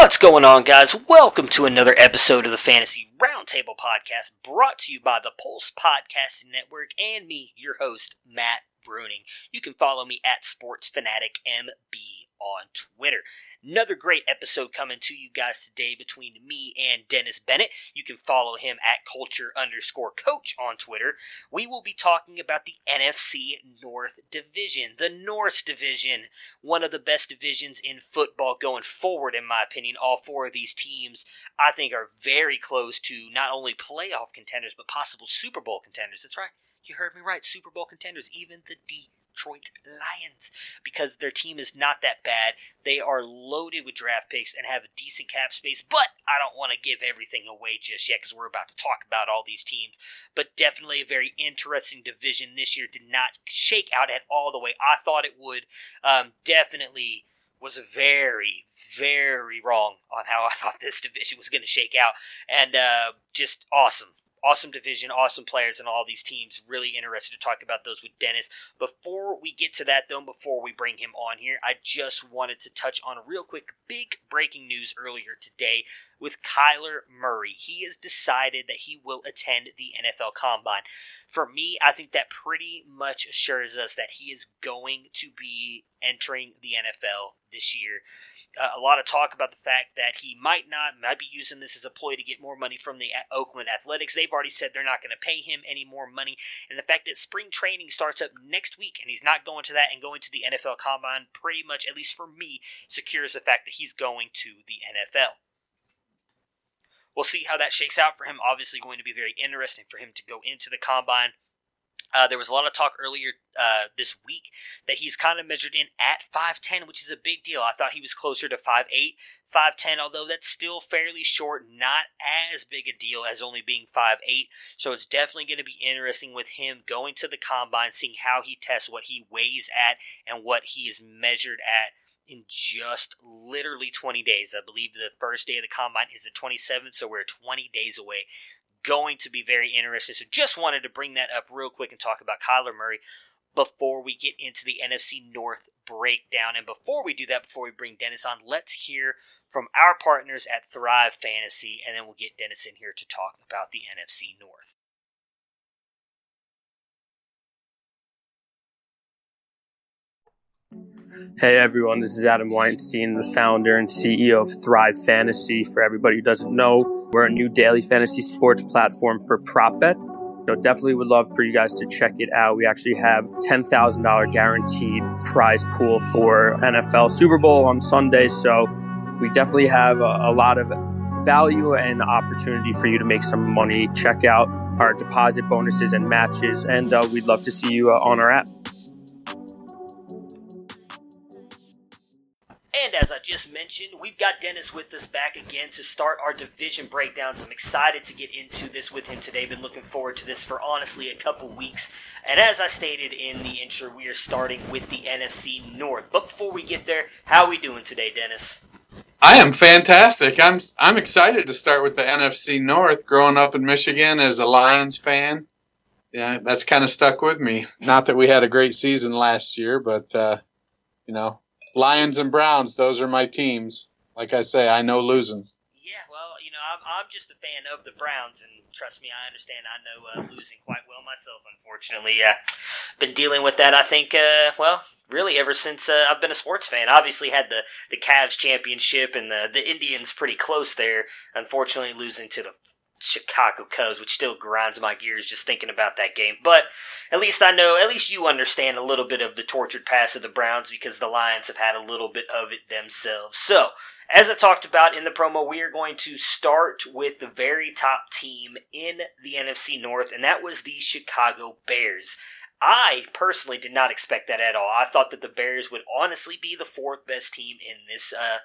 What's going on, guys? Welcome to another episode of the Fantasy Roundtable Podcast, brought to you by the Pulse Podcasting Network and me, your host, Matt Bruning. You can follow me at SportsFanaticMB on Twitter. Another great episode coming to you guys today between me and Dennis Bennett. You can follow him at culture underscore coach on Twitter. We will be talking about the NFC North Division, the North Division, one of the best divisions in football going forward, in my opinion. All four of these teams, I think, are very close to not only playoff contenders, but possible Super Bowl contenders. That's right. You heard me right. Super Bowl contenders, even the Detroit Lions, because their team is not that bad. They are loaded with draft picks and have a decent cap space, but I don't want to give everything away just yet because we're about to talk about all these teams. But definitely a very interesting division this year. Did not shake out at all the way I thought it would. Um, definitely was very, very wrong on how I thought this division was going to shake out, and uh, just awesome awesome division, awesome players, and all these teams. Really interested to talk about those with Dennis. Before we get to that, though, before we bring him on here, I just wanted to touch on real quick big breaking news earlier today with Kyler Murray. He has decided that he will attend the NFL Combine. For me, I think that pretty much assures us that he is going to be entering the NFL this year. Uh, a lot of talk about the fact that he might not might be using this as a ploy to get more money from the Oakland Athletics. They've already said they're not going to pay him any more money, and the fact that spring training starts up next week and he's not going to that and going to the NFL Combine, pretty much, at least for me, secures the fact that he's going to the NFL. We'll see how that shakes out for him. Obviously, going to be very interesting for him to go into the combine. Uh, there was a lot of talk earlier uh, this week that he's kind of measured in at 5'10, which is a big deal. I thought he was closer to 5'8, 5'10, although that's still fairly short, not as big a deal as only being 5'8. So it's definitely going to be interesting with him going to the combine, seeing how he tests, what he weighs at, and what he is measured at in just literally 20 days. I believe the first day of the combine is the 27th, so we're 20 days away going to be very interesting. So just wanted to bring that up real quick and talk about Kyler Murray before we get into the NFC North breakdown. And before we do that, before we bring Dennis on, let's hear from our partners at Thrive Fantasy, and then we'll get Dennis in here to talk about the NFC North. Hey everyone, this is Adam Weinstein, the founder and CEO of Thrive Fantasy. For everybody who doesn't know, we're a new daily fantasy sports platform for prop bet. So definitely would love for you guys to check it out. We actually have $10,000 guaranteed prize pool for NFL Super Bowl on Sunday. So we definitely have a, a lot of value and opportunity for you to make some money. Check out our deposit bonuses and matches, and uh, we'd love to see you uh, on our app. And as I just mentioned, we've got Dennis with us back again to start our division breakdowns. I'm excited to get into this with him today. Been looking forward to this for honestly a couple weeks. And as I stated in the intro, we are starting with the NFC North. But before we get there, how are we doing today, Dennis? I am fantastic. I'm I'm excited to start with the NFC North. Growing up in Michigan as a Lions fan, yeah, that's kind of stuck with me. Not that we had a great season last year, but uh, you know, Lions and Browns, those are my teams. Like I say, I know losing. Yeah, well, you know, I'm, I'm just a fan of the Browns, and trust me, I understand. I know uh, losing quite well myself. Unfortunately, yeah, been dealing with that. I think, uh, well, really ever since uh, I've been a sports fan. Obviously, had the the Cavs championship and the the Indians pretty close there. Unfortunately, losing to the Chicago Cubs, which still grinds my gears just thinking about that game. But at least I know, at least you understand a little bit of the tortured past of the Browns because the Lions have had a little bit of it themselves. So, as I talked about in the promo, we are going to start with the very top team in the NFC North, and that was the Chicago Bears. I personally did not expect that at all. I thought that the Bears would honestly be the fourth best team in this uh,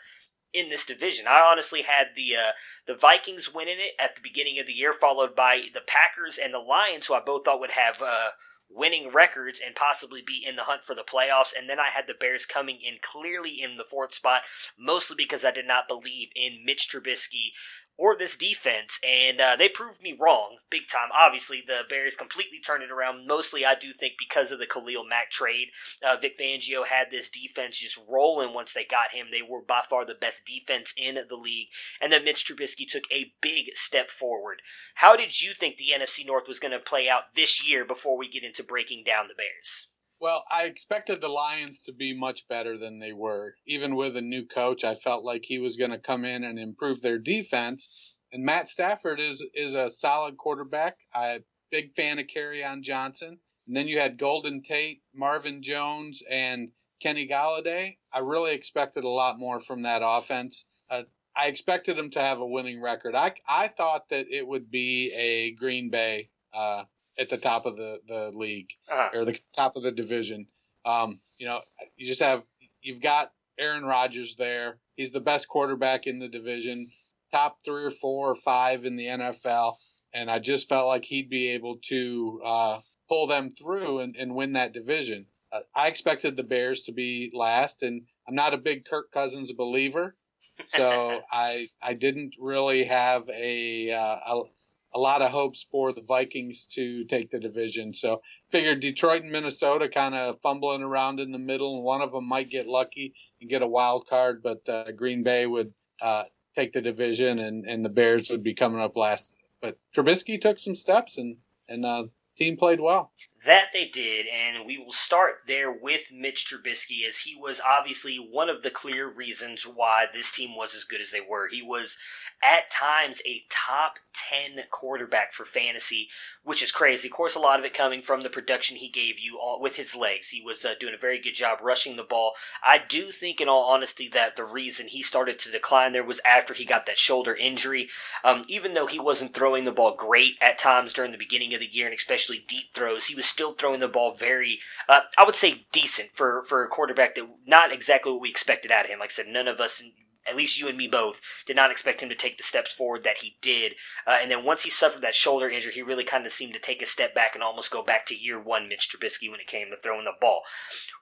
in this division. I honestly had the uh, the Vikings winning it at the beginning of the year, followed by the Packers and the Lions, who I both thought would have uh, winning records and possibly be in the hunt for the playoffs. And then I had the Bears coming in clearly in the fourth spot, mostly because I did not believe in Mitch Trubisky or this defense, and uh, they proved me wrong big time. Obviously, the Bears completely turned it around. Mostly, I do think because of the Khalil Mack trade. Uh, Vic Fangio had this defense just rolling once they got him. They were by far the best defense in the league, and then Mitch Trubisky took a big step forward. How did you think the NFC North was going to play out this year before we get into breaking down the Bears? Well, I expected the Lions to be much better than they were. Even with a new coach, I felt like he was going to come in and improve their defense. And Matt Stafford is is a solid quarterback. A big fan of Kerryon Johnson. And then you had Golden Tate, Marvin Jones, and Kenny Golladay. I really expected a lot more from that offense. Uh, I expected them to have a winning record. I I thought that it would be a Green Bay uh, at the top of the the league uh-huh. or the top of the division. Um, you know, you just have you've got Aaron Rodgers there. He's the best quarterback in the division, top three or four or five in the NFL, and I just felt like he'd be able to uh, pull them through and, and win that division. Uh, I expected the Bears to be last, and I'm not a big Kirk Cousins believer, so I I didn't really have a, uh, a a lot of hopes for the Vikings to take the division. So figured Detroit and Minnesota kind of fumbling around in the middle, and one of them might get lucky and get a wild card, but uh, Green Bay would uh, take the division, and, and the Bears would be coming up last. But Trubisky took some steps, and and uh, team played well. That they did, and we will start there with Mitch Trubisky, as he was obviously one of the clear reasons why this team was as good as they were. He was at times a top 10 quarterback for fantasy, which is crazy. Of course, a lot of it coming from the production he gave you all, with his legs. He was uh, doing a very good job rushing the ball. I do think, in all honesty, that the reason he started to decline there was after he got that shoulder injury. Um, even though he wasn't throwing the ball great at times during the beginning of the year, and especially deep throws, he was still throwing the ball very, uh, I would say, decent for, for a quarterback that not exactly what we expected out of him. Like I said, none of us at least you and me both, did not expect him to take the steps forward that he did. Uh, and then once he suffered that shoulder injury, he really kind of seemed to take a step back and almost go back to year one Mitch Trubisky when it came to throwing the ball.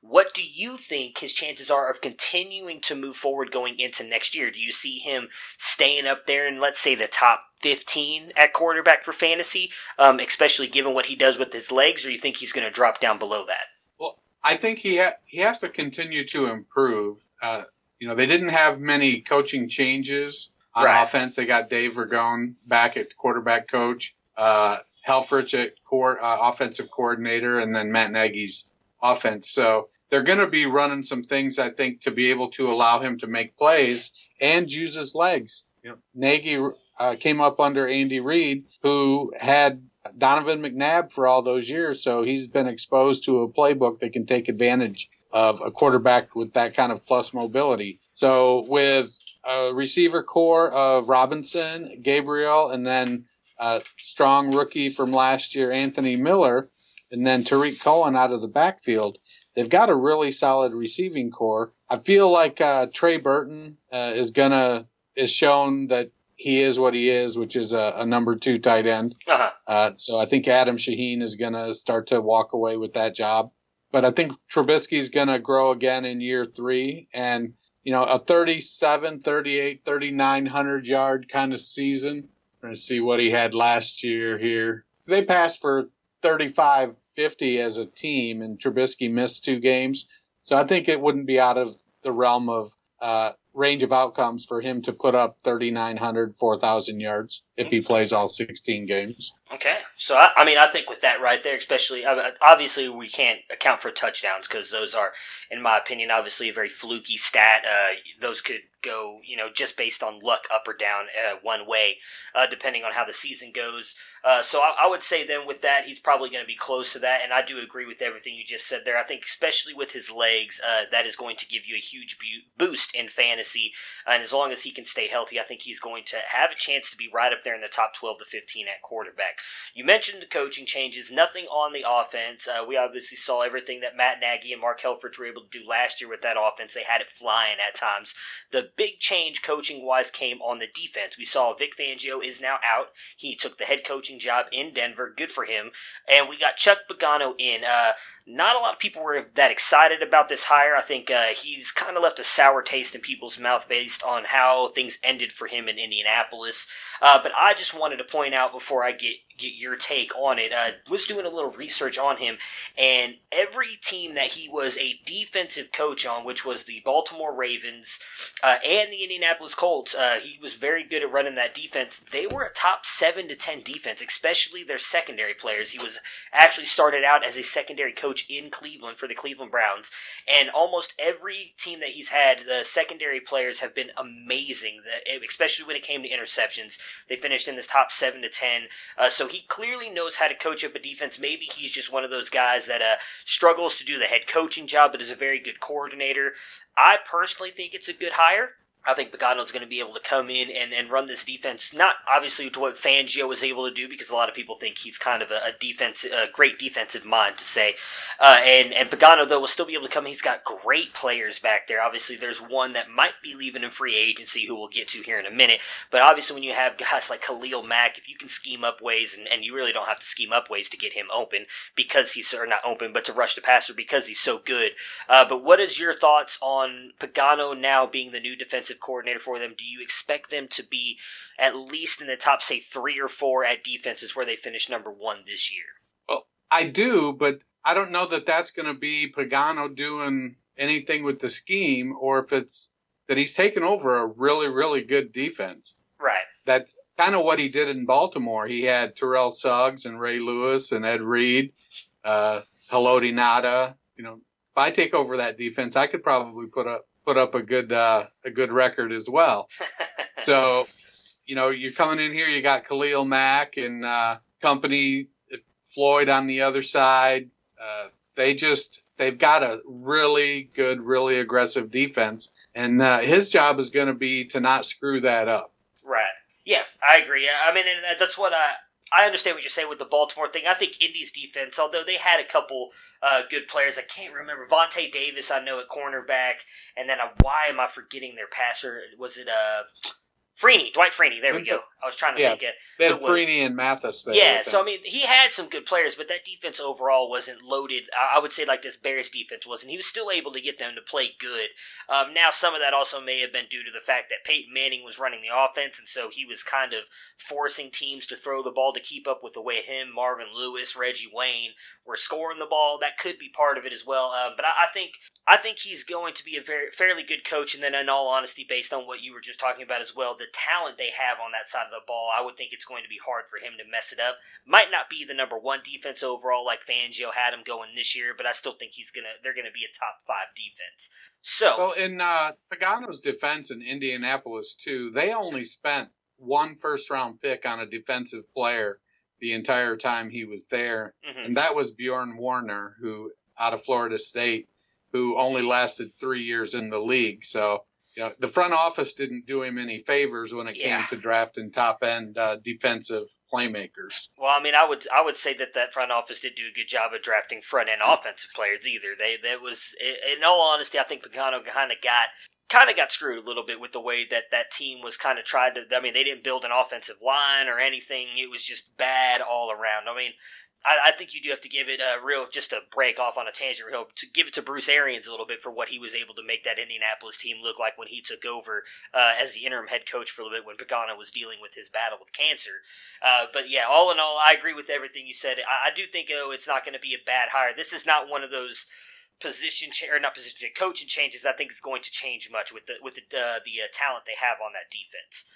What do you think his chances are of continuing to move forward going into next year? Do you see him staying up there in, let's say, the top 15 at quarterback for fantasy, um, especially given what he does with his legs, or you think he's going to drop down below that? Well, I think he ha- he has to continue to improve. Uh, you know, they didn't have many coaching changes on right. offense. They got Dave Ragone back at quarterback coach, uh, Helfrich at core, uh, offensive coordinator, and then Matt Nagy's offense. So they're going to be running some things, I think, to be able to allow him to make plays and use his legs. Know, Nagy uh, came up under Andy Reid, who had Donovan McNabb for all those years, so he's been exposed to a playbook that can take advantage of a quarterback with that kind of plus mobility. So with a receiver core of Robinson, Gabriel, and then a strong rookie from last year, Anthony Miller, and then Tarik Cohen out of the backfield, they've got a really solid receiving core. I feel like uh, Trey Burton uh, is gonna is shown that he is what he is, which is a, a number two tight end. Uh-huh. Uh, so I think Adam Shaheen is gonna start to walk away with that job but I think Trubisky's going to grow again in year three. And you know, a 37, 38, 3900 yard kind of season. We're going to see what he had last year here. So they passed for 35 50 as a team, and Trubisky missed two games. So I think it wouldn't be out of the realm of uh, range of outcomes for him to put up 3,900, 4,000 yards if he plays all 16 games. Okay, so I, I, mean, I think with that right there, especially obviously we can't account for touchdowns because those are, in my opinion, obviously a very fluky stat. Uh, those could go, you know, just based on luck up or down uh, one way, uh, depending on how the season goes. Uh, so I, I, would say then with that, he's probably going to be close to that. And I do agree with everything you just said there. I think, especially with his legs, uh, that is going to give you a huge bu- boost in fantasy. And as long as he can stay healthy, I think he's going to have a chance to be right up there in the top 12 to 15 at quarterback. You mentioned the coaching changes, nothing on the offense. Uh, we obviously saw everything that Matt Nagy and Mark Helfrich were able to do last year with that offense. They had it flying at times. The big change coaching wise came on the defense. We saw Vic Fangio is now out. He took the head coaching job in Denver. Good for him. And we got Chuck Pagano in. Uh, not a lot of people were that excited about this hire. I think uh, he's kind of left a sour taste in people's mouth based on how things ended for him in Indianapolis. Uh, but I just wanted to point out before I get get your take on it. Uh, was doing a little research on him, and every team that he was a defensive coach on, which was the Baltimore Ravens uh, and the Indianapolis Colts, uh, he was very good at running that defense. They were a top seven to ten defense, especially their secondary players. He was actually started out as a secondary coach in Cleveland for the Cleveland Browns, and almost every team that he's had, the secondary players have been amazing. Especially when it came to interceptions, they finished in this top seven to ten. Uh, so he clearly knows how to coach up a defense. Maybe he's just one of those guys that uh, struggles to do the head coaching job, but is a very good coordinator. I personally think it's a good hire. I think Pagano's going to be able to come in and, and run this defense, not obviously to what Fangio was able to do, because a lot of people think he's kind of a, a defense, a great defensive mind to say. Uh, and and Pagano though will still be able to come. He's got great players back there. Obviously, there's one that might be leaving in free agency, who we'll get to here in a minute. But obviously, when you have guys like Khalil Mack, if you can scheme up ways, and, and you really don't have to scheme up ways to get him open because he's or not open, but to rush the passer because he's so good. Uh, but what is your thoughts on Pagano now being the new defensive defensive coordinator for them, do you expect them to be at least in the top, say, three or four at defenses where they finish number one this year? Well, I do, but I don't know that that's going to be Pagano doing anything with the scheme or if it's that he's taken over a really, really good defense. Right. That's kind of what he did in Baltimore. He had Terrell Suggs and Ray Lewis and Ed Reed, uh, Haloti Ngata. You know, if I take over that defense, I could probably put up put up a good uh, a good record as well. so, you know, you're coming in here. You got Khalil Mack and uh, company, Floyd on the other side. Uh, they just they've got a really good, really aggressive defense, and uh, his job is going to be to not screw that up. Right. Yeah, I agree. I mean, and that's what I I understand what you're saying with the Baltimore thing. I think Indy's defense, although they had a couple uh, good players, I can't remember Vontae Davis. I know at cornerback, and then uh, why am I forgetting their passer? Was it uh Freeney, Dwight Freeney. There we go. I was trying to yeah, think it. They had Freeney and Mathis there. Yeah, so I mean, he had some good players, but that defense overall wasn't loaded. I would say like this Bears defense was, and he was still able to get them to play good. Um, now, some of that also may have been due to the fact that Peyton Manning was running the offense, and so he was kind of forcing teams to throw the ball to keep up with the way him, Marvin Lewis, Reggie Wayne were scoring the ball. That could be part of it as well. Um, but I, I, think I think he's going to be a very fairly good coach. And then, in all honesty, based on what you were just talking about as well, the talent they have on that side of the ball, I would think it's going to be hard for him to mess it up. Might not be the number one defense overall like Fangio had him going this year, but I still think he's gonna they're gonna be a top five defense. So well, in uh, Pagano's defense in Indianapolis too, they only spent one first round pick on a defensive player the entire time he was there, mm-hmm. and that was Bjoern Werner, who out of Florida State, who only lasted three years in the league. So you know, the front office didn't do him any favors when it yeah. came to drafting top end uh, defensive playmakers. Well, I mean, I would I would say that that front office did do a good job of drafting front end offensive players either. They that was, in all honesty, I think Pagano kind of got kind of got screwed a little bit with the way that that team was kind of tried to. I mean, they didn't build an offensive line or anything. It was just bad all around. I mean, I, I, think you do have to give it a real, just a break off on a tangent real, to give it to Bruce Arians a little bit for what he was able to make that Indianapolis team look like when he took over uh, as the interim head coach for a little bit when Pagano was dealing with his battle with cancer. Uh, but yeah, all in all, I agree with everything you said. I, I do think, oh, it's not going to be a bad hire. This is not one of those position cha- or not position change, coaching changes. I think is going to change much with the with the uh, the uh, talent they have on that defense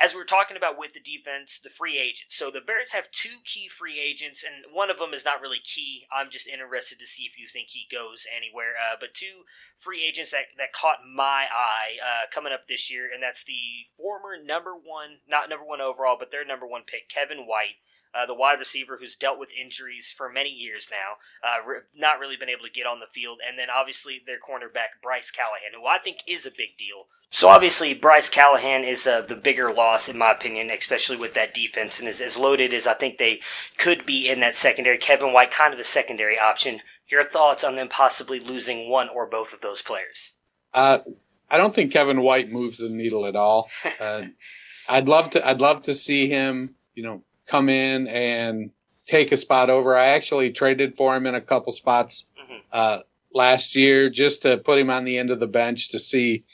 as we are talking about with the defense, the free agents. So the Bears have two key free agents, and one of them is not really key. I'm just interested to see if you think he goes anywhere. Uh, but two free agents that, that caught my eye uh, coming up this year, and that's the former number one, not number one overall, but their number one pick, Kevin White. Uh, the wide receiver who's dealt with injuries for many years now, uh, re- not really been able to get on the field, and then obviously their cornerback Bryce Callahan, who I think is a big deal. So obviously Bryce Callahan is uh, the bigger loss in my opinion, especially with that defense, and as, as loaded as I think they could be in that secondary. Kevin White, kind of a secondary option. Your thoughts on them possibly losing one or both of those players? Uh, I don't think Kevin White moves the needle at all. Uh, I'd love to. I'd love to see him. You know, come in and take a spot over. I actually traded for him in a couple spots mm-hmm. uh, last year just to put him on the end of the bench to see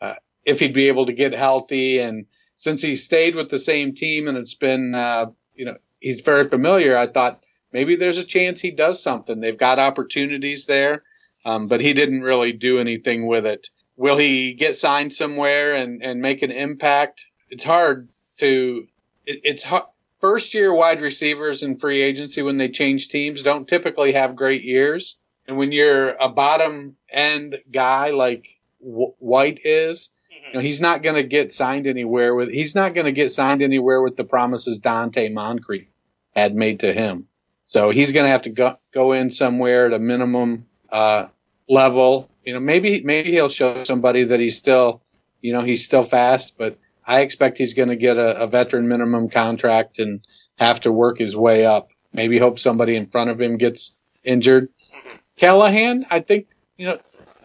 uh, if he'd be able to get healthy. And since he stayed with the same team and it's been, uh, you know, he's very familiar, I thought maybe there's a chance he does something. They've got opportunities there, um, but he didn't really do anything with it. Will he get signed somewhere and, and make an impact? It's hard to, it, it's hard first year wide receivers in free agency when they change teams don't typically have great years. And when you're a bottom end guy like White is, you know, he's not going to get signed anywhere with, he's not going to get signed anywhere with the promises Donte Moncrief had made to him. So he's going to have to go, go in somewhere at a minimum, uh, level. You know, maybe, maybe he'll show somebody that he's still, you know, he's still fast, but I expect he's going to get a, a, veteran minimum contract and have to work his way up. Maybe hope somebody in front of him gets injured. Mm-hmm. Callahan, I think, you know,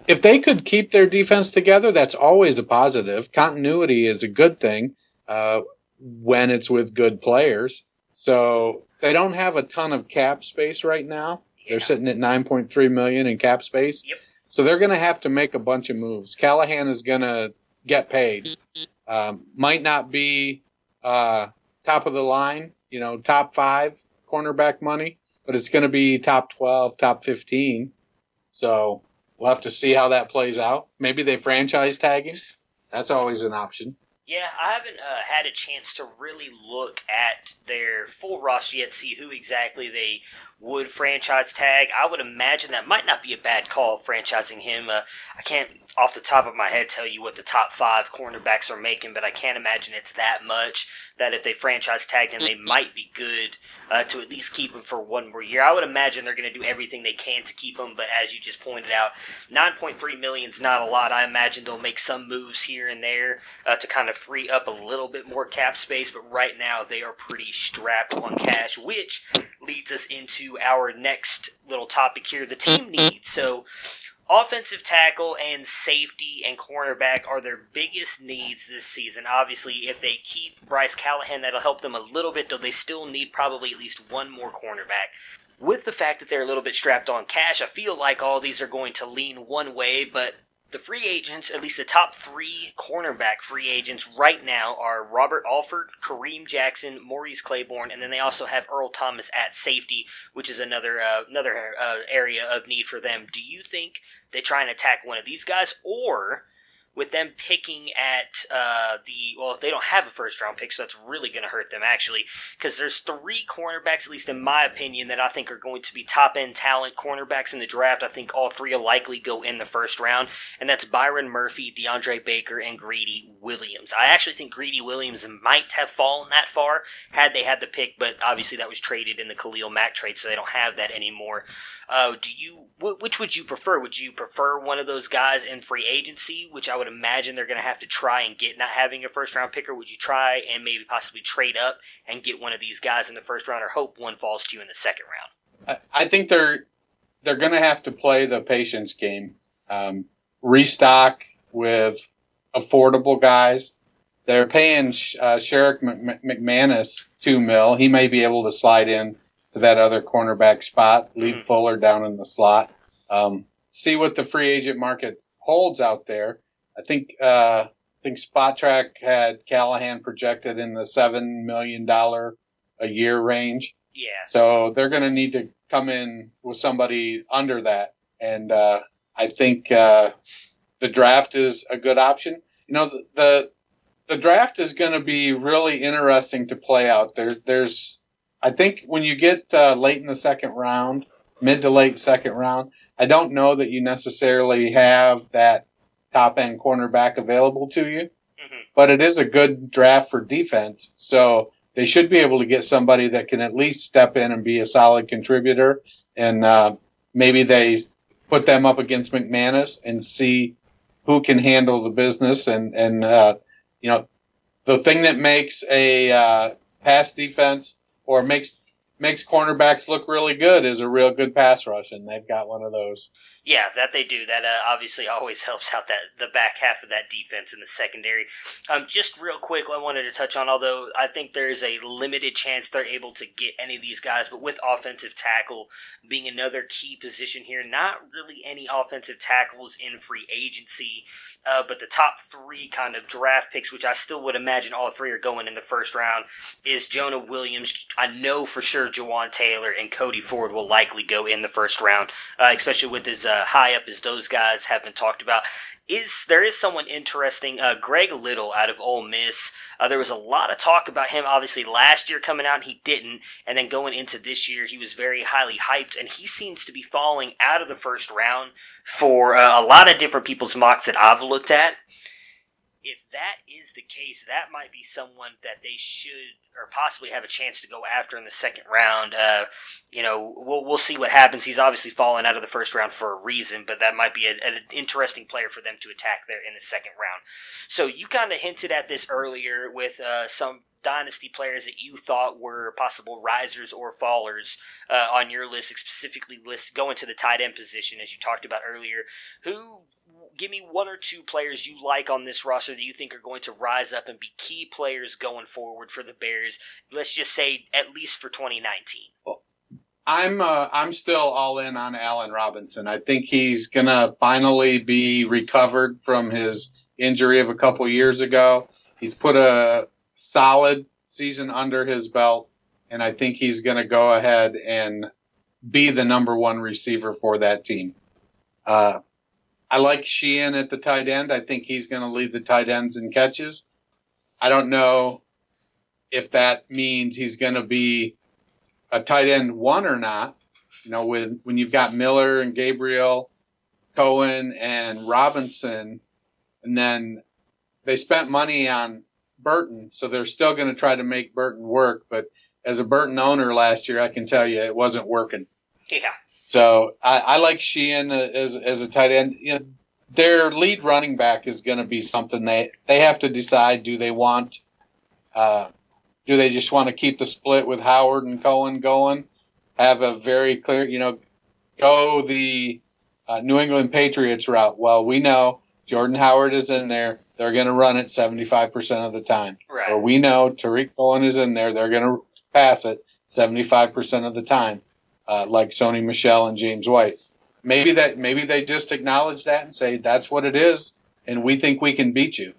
if they could keep their defense together, that's always a positive. Continuity is a good thing uh, when it's with good players. So they don't have a ton of cap space right now. Yeah. They're sitting at 9.3 million in cap space. Yep. So they're going to have to make a bunch of moves. Callahan is going to get paid. Um, might not be uh, top of the line, you know, top five cornerback money, but it's going to be top 12, top 15. So we'll have to see how that plays out. Maybe they franchise tag him. That's always an option. Yeah, I haven't uh, had a chance to really look at their full roster yet, see who exactly they would franchise tag. I would imagine that might not be a bad call franchising him. Uh, I can't off the top of my head tell you what the top five cornerbacks are making, but I can't imagine it's that much that if they franchise tag him, they might be good uh, to at least keep him for one more year. I would imagine they're going to do everything they can to keep him, but as you just pointed out, 9.3 million is not a lot. I imagine they'll make some moves here and there uh, to kind of free up a little bit more cap space, but right now they are pretty strapped on cash, which leads us into our next little topic here the team mm-hmm. needs. So, Offensive tackle and safety and cornerback are their biggest needs this season. Obviously, if they keep Bryce Callahan, that'll help them a little bit, though they still need probably at least one more cornerback. With the fact that they're a little bit strapped on cash, I feel like all these are going to lean one way, but the free agents, at least the top three cornerback free agents right now, are Robert Alford, Kareem Jackson, Maurice Claiborne, and then they also have Earl Thomas at safety, which is another uh, another uh, area of need for them. Do you think they try and attack one of these guys, or with them picking at uh, the well, if they don't have a first round pick, so that's really going to hurt them actually, because there's three cornerbacks, at least in my opinion, that I think are going to be top end talent cornerbacks in the draft. I think all three will likely go in the first round, and that's Byron Murphy, DeAndre Baker, and Greedy Williams. I actually think Greedy Williams might have fallen that far had they had the pick, but obviously that was traded in the Khalil Mack trade, so they don't have that anymore. Uh, do you? Which would you prefer? Would you prefer one of those guys in free agency, which I would imagine they're going to have to try and get, not having a first round picker? Would you try and maybe possibly trade up and get one of these guys in the first round, or hope one falls to you in the second round? I think they're they're going to have to play the patience game, um, restock with affordable guys. They're paying uh, Sherrick McManus two mil. He may be able to slide in to that other cornerback spot. Leave mm-hmm. Fuller down in the slot. Um, see what the free agent market holds out there. I think uh, I think Spotrac had Callahan projected in the seven million dollar a year range. Yeah. So they're going to need to come in with somebody under that, and uh, I think uh, the draft is a good option. You know, the the, the draft is going to be really interesting to play out. There, there's, I think when you get uh, late in the second round, mid to late second round, I don't know that you necessarily have that top end cornerback available to you, mm-hmm. but it is a good draft for defense. So they should be able to get somebody that can at least step in and be a solid contributor. And uh, maybe they put them up against McManus and see who can handle the business. And, and uh, you know, the thing that makes a uh, pass defense or makes makes cornerbacks look really good is a real good pass rush, and they've got one of those. Yeah, that they do. That uh, obviously always helps out that the back half of that defense in the secondary. Um, just real quick, I wanted to touch on. Although I think there's a limited chance they're able to get any of these guys, but with offensive tackle being another key position here, not really any offensive tackles in free agency, uh, but the top three kind of draft picks, which I still would imagine all three are going in the first round, is Jonah Williams. I know for sure Jawaan Taylor and Cody Ford will likely go in the first round, uh, especially with his uh, high up as those guys have been talked about. Is there is someone interesting? Uh, Greg Little out of Ole Miss. Uh, there was a lot of talk about him. Obviously, last year coming out, he didn't, and then going into this year, he was very highly hyped, and he seems to be falling out of the first round for uh, a lot of different people's mocks that I've looked at if that is the case, that might be someone that they should or possibly have a chance to go after in the second round. Uh, you know, we'll we'll see what happens. He's obviously fallen out of the first round for a reason, but that might be a, an interesting player for them to attack there in the second round. So you kind of hinted at this earlier with uh, some dynasty players that you thought were possible risers or fallers uh, on your list, specifically list going to the tight end position, as you talked about earlier. Who give me one or two players you like on this roster that you think are going to rise up and be key players going forward for the Bears. Let's just say at least for 2019. Well, I'm uh, I'm still all in on Allen Robinson. I think he's gonna finally be recovered from his injury of a couple years ago. He's put a solid season under his belt, and I think he's gonna go ahead and be the number one receiver for that team. Uh, I like Shaheen at the tight end. I think he's going to lead the tight ends in catches. I don't know if that means he's going to be a tight end one or not. You know, with when you've got Miller and Gabriel, Cohen and Robinson, and then they spent money on Burton, so they're still going to try to make Burton work. But as a Burton owner last year, I can tell you it wasn't working. Yeah. So I, I like Shaheen as as a tight end. You know, their lead running back is going to be something they they have to decide. Do they want? Uh, do they just want to keep the split with Howard and Cohen going? Have a very clear, you know, go the uh, New England Patriots route. Well, we know Jordan Howard is in there. They're going to run it 75% of the time. Right. Or we know Tarik Cohen is in there. They're going to pass it 75% of the time uh, like Sony Michel and James White. Maybe that maybe they just acknowledge that and say that's what it is, and we think we can beat you.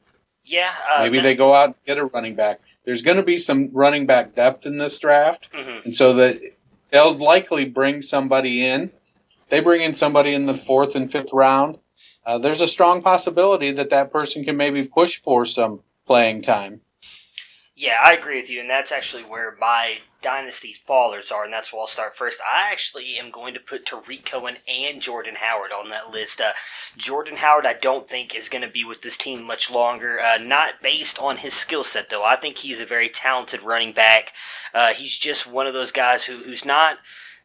Yeah. Uh, maybe they go out and get a running back. There's going to be some running back depth in this draft, mm-hmm. and so that they'll likely bring somebody in. They bring in somebody in the fourth and fifth round. Uh, there's a strong possibility that that person can maybe push for some playing time. Yeah, I agree with you, and that's actually where my dynasty fallers are, and that's where I'll start first. I actually am going to put Tarik Cohen and Jordan Howard on that list. Uh, Jordan Howard, I don't think is going to be with this team much longer. Uh, not based on his skill set, though. I think he's a very talented running back. Uh, he's just one of those guys who, who's not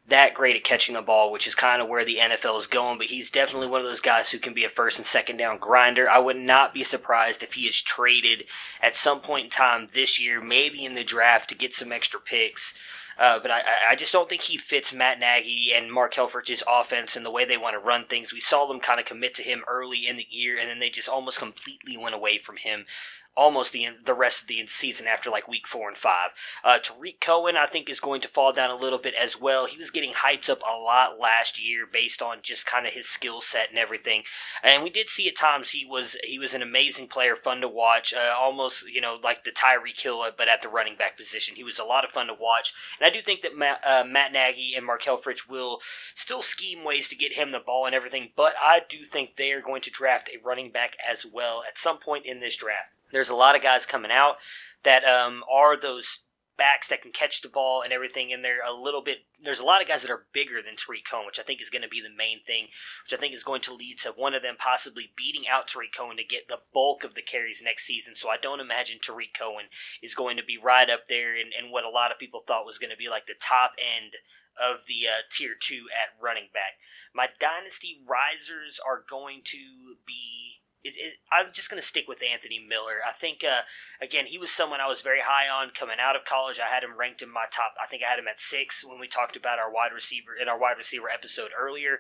that great at catching the ball, which is kind of where the NFL is going, but he's definitely one of those guys who can be a first and second down grinder. I would not be surprised if he is traded at some point in time this year, maybe in the draft to get some extra picks. Uh, but I, I just don't think he fits Matt Nagy and Mark Helfrich's offense and the way they want to run things. We saw them kind of commit to him early in the year, and then they just almost completely went away from him almost the the rest of the season after like week four and five. Uh, Tarik Cohen, I think, is going to fall down a little bit as well. He was getting hyped up a lot last year based on just kind of his skill set and everything. And we did see at times he was he was an amazing player, fun to watch, uh, almost you know like the Tyreek Hill, but at the running back position. He was a lot of fun to watch, and I do think that Matt, uh, Matt Nagy and Markel Helfrich will still scheme ways to get him the ball and everything. But I do think they are going to draft a running back as well at some point in this draft. There's a lot of guys coming out that um, are those backs that can catch the ball and everything, and they're a little bit. There's a lot of guys that are bigger than Tarik Cohen, which I think is going to be the main thing, which I think is going to lead to one of them possibly beating out Tarik Cohen to get the bulk of the carries next season. So I don't imagine Tarik Cohen is going to be right up there in, in what a lot of people thought was going to be like the top end of the uh, tier two at running back. My dynasty risers are going to be is, I'm just going to stick with Anthony Miller. I think, uh, again, he was someone I was very high on coming out of college. I had him ranked in my top. I think I had him at six when we talked about our wide receiver in our wide receiver episode earlier,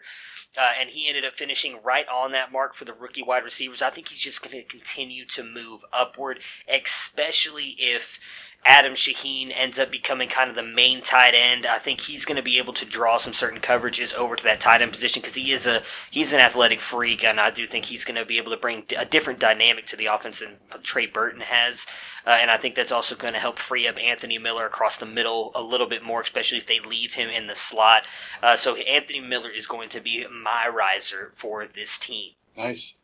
uh, and he ended up finishing right on that mark for the rookie wide receivers. I think he's just going to continue to move upward, especially if Adam Shaheen ends up becoming kind of the main tight end. I think he's going to be able to draw some certain coverages over to that tight end position because he is a he's an athletic freak, and I do think he's going to be able to bring a different dynamic to the offense than Trey Burton has. Uh, and I think that's also going to help free up Anthony Miller across the middle a little bit more, especially if they leave him in the slot. Uh, so Anthony Miller is going to be my riser for this team. Nice.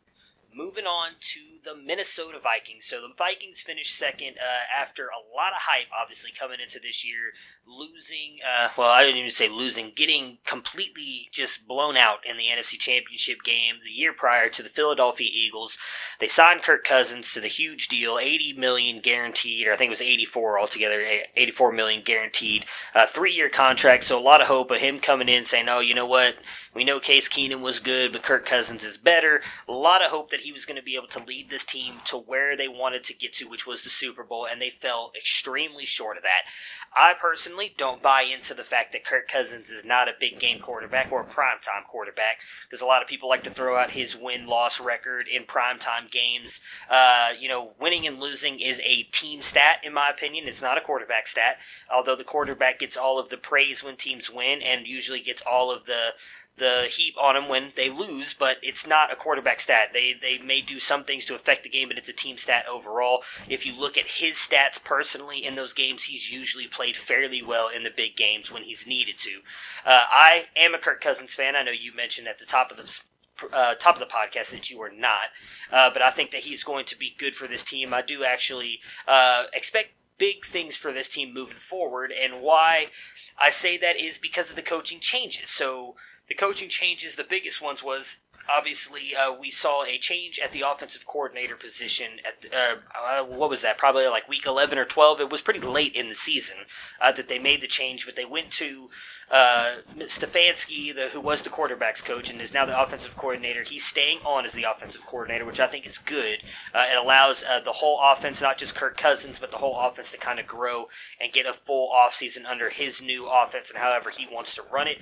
Moving on to the Minnesota Vikings. So the Vikings finished second uh, after a lot of hype, obviously coming into this year, losing. Uh, well, I didn't even say losing, getting completely just blown out in the NFC Championship game the year prior to the Philadelphia Eagles. They signed Kirk Cousins to the huge deal, eighty million guaranteed, or I think it was eighty-four altogether, eighty-four million guaranteed, uh, three-year contract. So a lot of hope of him coming in saying, "Oh, you know what? We know Case Keenum was good, but Kirk Cousins is better." A lot of hope that he was going to be able to lead this team to where they wanted to get to, which was the Super Bowl, and they fell extremely short of that. I personally don't buy into the fact that Kirk Cousins is not a big game quarterback or a primetime quarterback because a lot of people like to throw out his win loss record in primetime games. Uh, you know, winning and losing is a team stat, in my opinion. It's not a quarterback stat, although the quarterback gets all of the praise when teams win and usually gets all of the the heap on them when they lose, but it's not a quarterback stat. They they may do some things to affect the game, but it's a team stat overall. If you look at his stats personally in those games, he's usually played fairly well in the big games when he's needed to. Uh, I am a Kirk Cousins fan. I know you mentioned at the top of the uh, top of the podcast that you are not, uh, but I think that he's going to be good for this team. I do actually uh, expect big things for this team moving forward, and why I say that is because of the coaching changes. So the coaching changes, the biggest ones was obviously uh, we saw a change at the offensive coordinator position at the, uh, uh, what was that probably like week 11 or 12 it was pretty late in the season uh, that they made the change but they went to uh, Stefanski, the, who was the quarterbacks coach and is now the offensive coordinator, he's staying on as the offensive coordinator, which I think is good. Uh, it allows the whole offense, not just Kirk Cousins, but the whole offense to kind of grow and get a full offseason under his new offense and however he wants to run it.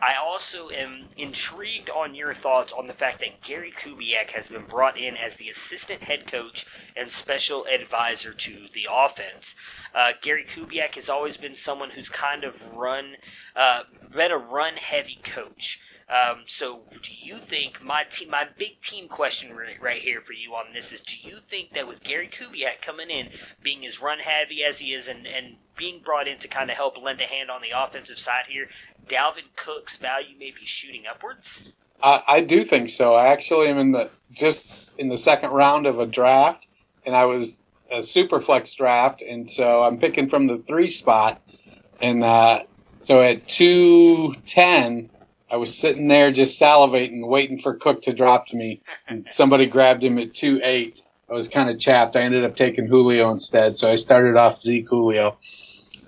I also am intrigued on your thoughts on the fact that Gary Kubiak has been brought in as the assistant head coach and special advisor to the offense. Uh, Gary Kubiak has always been someone who's kind of run uh, been a run heavy coach. Um, so, do you think my team, my big team question right, right, here for you on this is: Do you think that with Gary Kubiak coming in, being as run heavy as he is, and, and being brought in to kind of help lend a hand on the offensive side here, Dalvin Cook's value may be shooting upwards? I, I do think so. I actually am in the just in the second round of a draft, and I was a super flex draft, and so I'm picking from the three spot, and uh, so at 210, I was sitting there just salivating, waiting for Cook to drop to me. And somebody grabbed him at two eight. I was kind of chapped. I ended up taking Julio instead. So I started off Zeke Julio.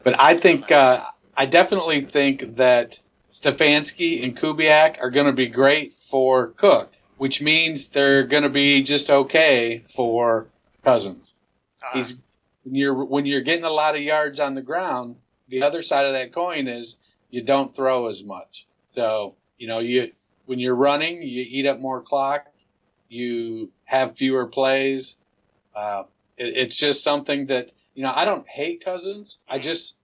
But I think, uh, I definitely think that Stefanski and Kubiak are going to be great for Cook, which means they're going to be just okay for Cousins. Uh-huh. He's when you're when you're getting a lot of yards on the ground, the other side of that coin is you don't throw as much. So you know you when you're running, you eat up more clock, you have fewer plays. Uh, it, it's just something that you know. I don't hate Cousins. I just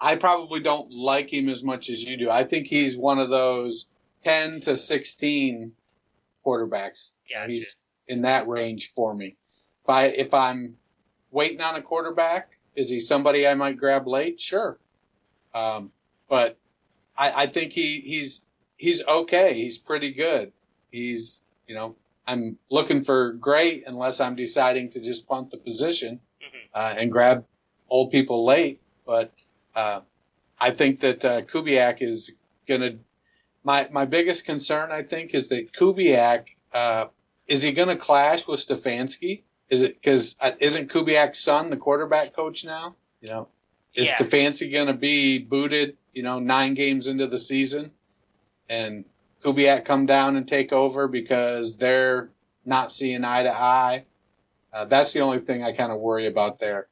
I probably don't like him as much as you do. I think he's one of those ten to sixteen quarterbacks. Yeah, he's in that range for me. If I if I'm waiting on a quarterback, is he somebody I might grab late? Sure, um, but I, I think he he's he's okay. He's pretty good. He's you know I'm looking for great unless I'm deciding to just punt the position uh, and grab old people late. But uh, I think that uh, Kubiak is going to. My my biggest concern, I think, is that Kubiak uh, is he going to clash with Stefanski? Is it because uh, isn't Kubiak's son the quarterback coach now? You know, is Yeah. Stefanski going to be booted? You know, nine games into the season, and Kubiak come down and take over because they're not seeing eye to eye. Uh, that's the only thing I kind of worry about there.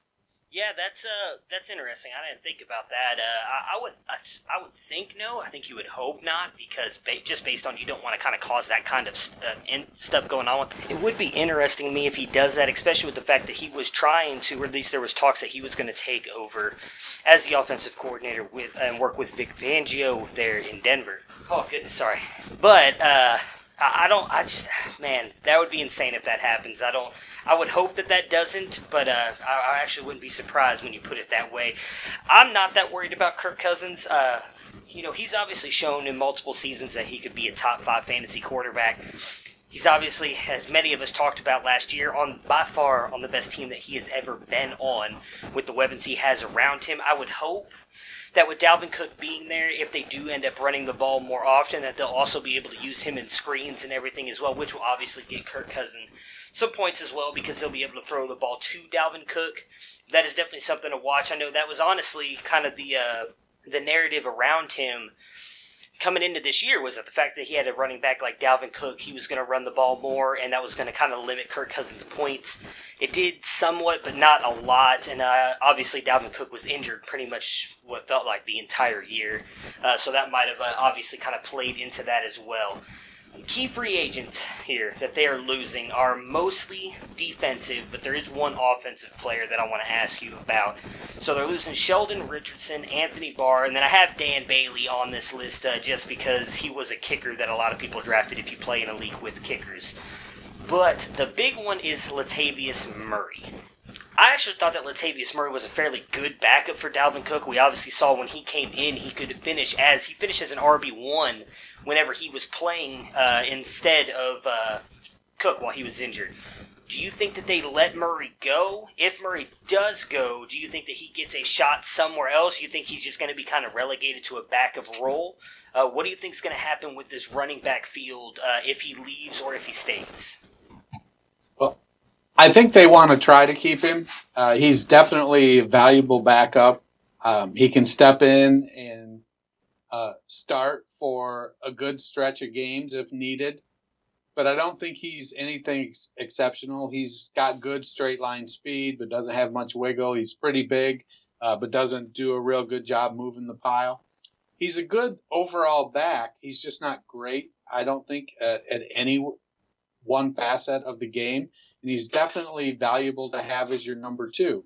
Yeah, that's uh, that's interesting. I didn't think about that. Uh, I, I would, I, I would think no. I think you would hope not because ba- just based on you don't want to kind of cause that kind of st- uh, in- stuff going on. With it would be interesting to me if he does that, especially with the fact that he was trying to, or at least there was talks that he was going to take over as the offensive coordinator with and work with Vic Fangio there in Denver. Oh goodness, sorry, but uh, I, don't. I just man, that would be insane if that happens. I don't. I would hope that that doesn't, but uh, I, I actually wouldn't be surprised when you put it that way. I'm not that worried about Kirk Cousins. Uh, you know, he's obviously shown in multiple seasons that he could be a top five fantasy quarterback. He's obviously, as many of us talked about last year, on by far on the best team that he has ever been on with the weapons he has around him. I would hope that with Dalvin Cook being there, if they do end up running the ball more often, that they'll also be able to use him in screens and everything as well, which will obviously get Kirk Cousins some points as well because they'll be able to throw the ball to Dalvin Cook. That is definitely something to watch. I know that was honestly kind of the uh, the narrative around him coming into this year was that the fact that he had a running back like Dalvin Cook, he was going to run the ball more, and that was going to kind of limit Kirk Cousins' points. It did somewhat, but not a lot. And uh, obviously, Dalvin Cook was injured pretty much what felt like the entire year, uh, so that might have uh, obviously kind of played into that as well. Key free agents here that they are losing are mostly defensive, but there is one offensive player that I want to ask you about. So they're losing Sheldon Richardson, Anthony Barr, and then I have Dan Bailey on this list uh, just because he was a kicker that a lot of people drafted if you play in a league with kickers. But the big one is Latavius Murray. I actually thought that Latavius Murray was a fairly good backup for Dalvin Cook. We obviously saw when he came in, he could finish as he finished as an RB one whenever he was playing uh, instead of uh, Cook while he was injured. Do you think that they let Murray go? If Murray does go, do you think that he gets a shot somewhere else? You think he's just going to be kind of relegated to a backup role? Uh, what do you think is going to happen with this running back field uh, if he leaves or if he stays? Well, I think they want to try to keep him. Uh, he's definitely a valuable backup. Um, he can step in and uh, start for a good stretch of games if needed. But I don't think he's anything ex- exceptional. He's got good straight line speed, but doesn't have much wiggle. He's pretty big, uh, but doesn't do a real good job moving the pile. He's a good overall back. He's just not great, I don't think, uh, at any one facet of the game. And he's definitely valuable to have as your number two.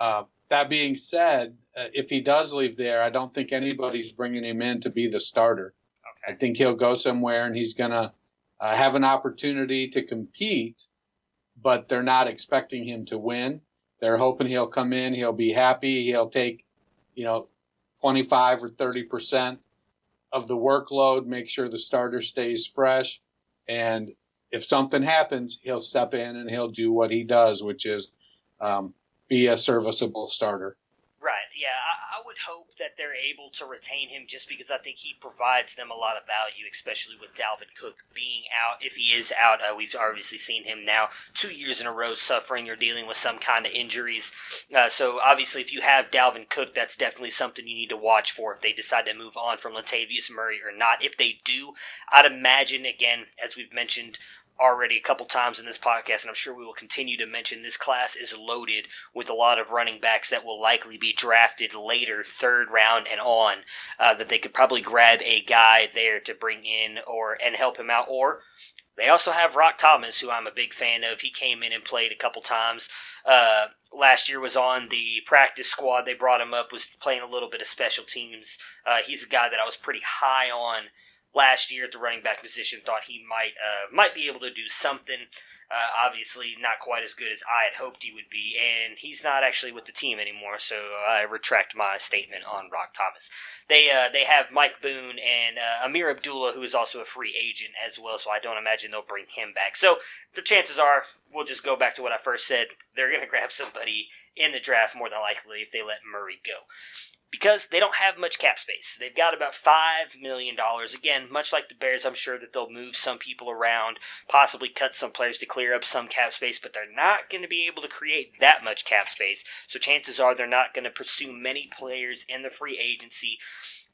Uh, that being said, if he does leave there, I don't think anybody's bringing him in to be the starter. I think he'll go somewhere and he's going to uh, have an opportunity to compete, but they're not expecting him to win. They're hoping he'll come in, he'll be happy, he'll take, you know, 25 or 30 percent of the workload, make sure the starter stays fresh, and if something happens, he'll step in and he'll do what he does, which is um, be a serviceable starter. Right. Yeah, I, I would hope that they're able to retain him just because I think he provides them a lot of value, especially with Dalvin Cook being out. If he is out, uh, we've obviously seen him now two years in a row suffering or dealing with some kind of injuries. Uh, so obviously, if you have Dalvin Cook, that's definitely something you need to watch for if they decide to move on from Latavius Murray or not. If they do, I'd imagine again, as we've mentioned already a couple times in this podcast, and I'm sure we will continue to mention this class is loaded with a lot of running backs that will likely be drafted later, third round and on. Uh, that they could probably grab a guy there to bring in or and help him out, or they also have Roc Thomas, who I'm a big fan of. He came in and played a couple times. Uh, last year was on the practice squad. They brought him up, was playing a little bit of special teams. Uh, he's a guy that I was pretty high on last year at the running back position. Thought he might uh, might be able to do something. Uh, obviously, not quite as good as I had hoped he would be, and he's not actually with the team anymore. So I retract my statement on Roc Thomas. They uh, they have Mike Boone and uh, Ameer Abdullah, who is also a free agent as well. So I don't imagine they'll bring him back. So the chances are we'll just go back to what I first said. They're going to grab somebody in the draft more than likely if they let Murray go because they don't have much cap space. They've got about $5 million. Again, much like the Bears, I'm sure that they'll move some people around, possibly cut some players to clear up some cap space, but they're not going to be able to create that much cap space. So chances are they're not going to pursue many players in the free agency,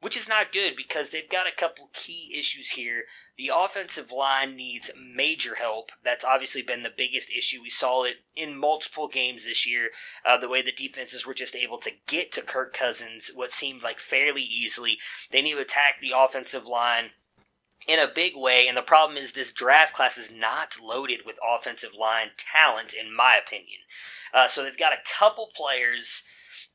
which is not good because they've got a couple key issues here the offensive line needs major help. That's obviously been the biggest issue. We saw it in multiple games this year. Uh, the way the defenses were just able to get to Kirk Cousins, what seemed like fairly easily. They need to attack the offensive line in a big way. And the problem is this draft class is not loaded with offensive line talent, in my opinion. Uh, so they've got a couple players.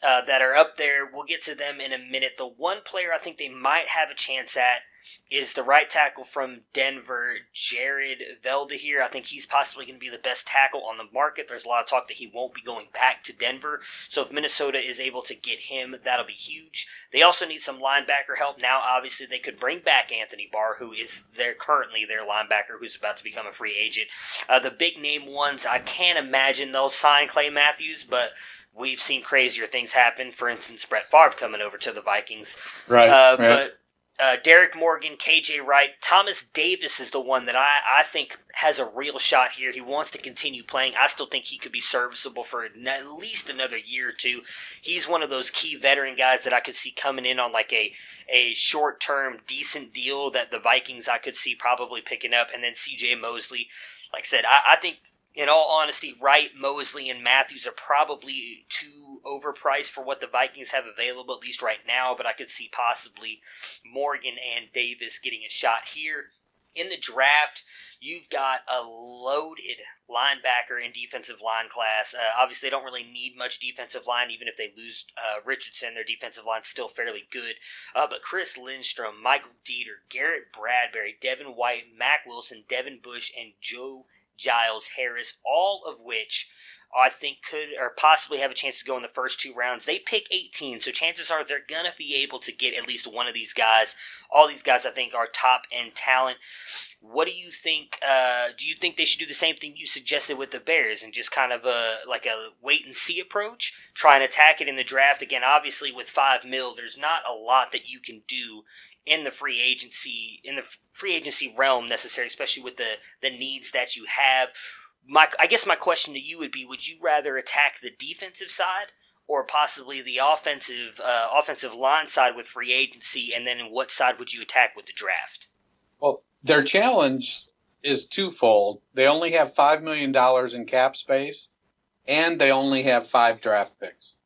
Uh, that are up there. We'll get to them in a minute. The one player I think they might have a chance at is the right tackle from Denver, Jared Veldheer. I think he's possibly going to be the best tackle on the market. There's a lot of talk that he won't be going back to Denver. So if Minnesota is able to get him, that'll be huge. They also need some linebacker help. Now, obviously, they could bring back Anthony Barr, who is their currently their linebacker, who's about to become a free agent. Uh, the big name ones, I can't imagine they'll sign Clay Matthews, but we've seen crazier things happen. For instance, Brett Favre coming over to the Vikings. Right. Uh, right. But uh, Derrick Morgan, KJ Wright, Thomas Davis is the one that I, I think has a real shot here. He wants to continue playing. I still think he could be serviceable for at least another year or two. He's one of those key veteran guys that I could see coming in on like a a short term decent deal that the Vikings I could see probably picking up, and then C.J. Mosley. Like I said, I, I think in all honesty, Wright, Mosley, and Matthews are probably too overpriced for what the Vikings have available, at least right now, but I could see possibly Morgan and Davis getting a shot here. In the draft, you've got a loaded linebacker and defensive line class. Uh, obviously, they don't really need much defensive line, even if they lose uh, Richardson. Their defensive line's still fairly good. Uh, but Chris Lindstrom, Michael Deiter, Garrett Bradbury, Devin White, Mack Wilson, Devin Bush, and Joe Giles Harris, all of which I think could or possibly have a chance to go in the first two rounds. They pick 18, so chances are they're going to be able to get at least one of these guys. All these guys, I think, are top end talent. What do you think? Uh, do you think they should do the same thing you suggested with the Bears and just kind of a like a wait and see approach? Try and attack it in the draft again. Obviously, with five mil, there's not a lot that you can do in the free agency in the free agency realm necessary, especially with the the needs that you have my I guess my question to you would be: Would you rather attack the defensive side or possibly the offensive uh, offensive line side with free agency, and then what side would you attack with the draft? Well, their challenge is twofold. They only have five million dollars in cap space, and they only have five draft picks.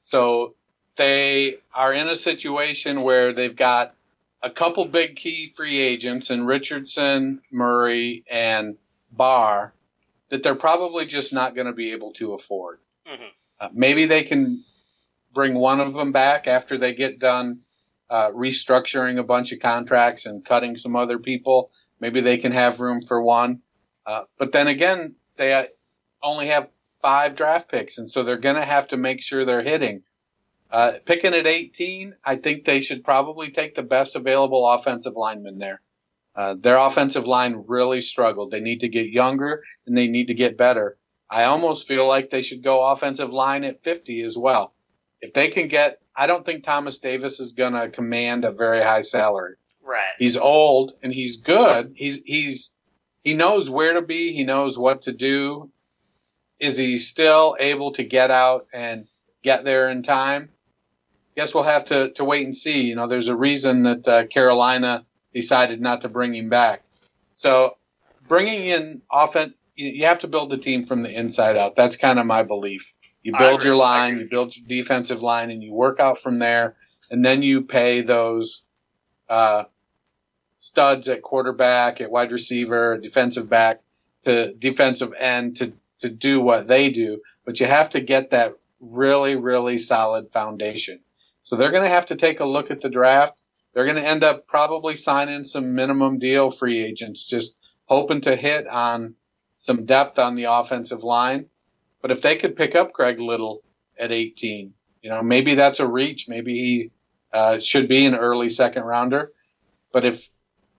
So they are in a situation where they've got a couple big key free agents in Richardson, Murray, and Barr that they're probably just not going to be able to afford. Mm-hmm. Uh, maybe they can bring one of them back after they get done uh, restructuring a bunch of contracts and cutting some other people. Maybe they can have room for one. Uh, but then again, they only have five draft picks, and so they're going to have to make sure they're hitting. Uh, picking at 18, I think they should probably take the best available offensive lineman there. Uh, their offensive line really struggled. They need to get younger and they need to get better. I almost feel like they should go offensive line at 50 as well. If they can get, I don't think Thomas Davis is going to command a very high salary. Right. He's old and he's good. He's, he's, he knows where to be. He knows what to do. Is he still able to get out and get there in time? Guess we'll have to, to wait and see. You know, there's a reason that uh, Carolina decided not to bring him back. So bringing in offense, you, you have to build the team from the inside out. That's kind of my belief. You build your line, you build your defensive line, and you work out from there. And then you pay those uh, studs at quarterback, at wide receiver, defensive back, to defensive end to to do what they do. But you have to get that really, really solid foundation. So they're going to have to take a look at the draft. They're going to end up probably signing some minimum deal free agents, just hoping to hit on some depth on the offensive line. But if they could pick up Greg Little at 18, you know, maybe that's a reach. Maybe he uh, should be an early second rounder. But if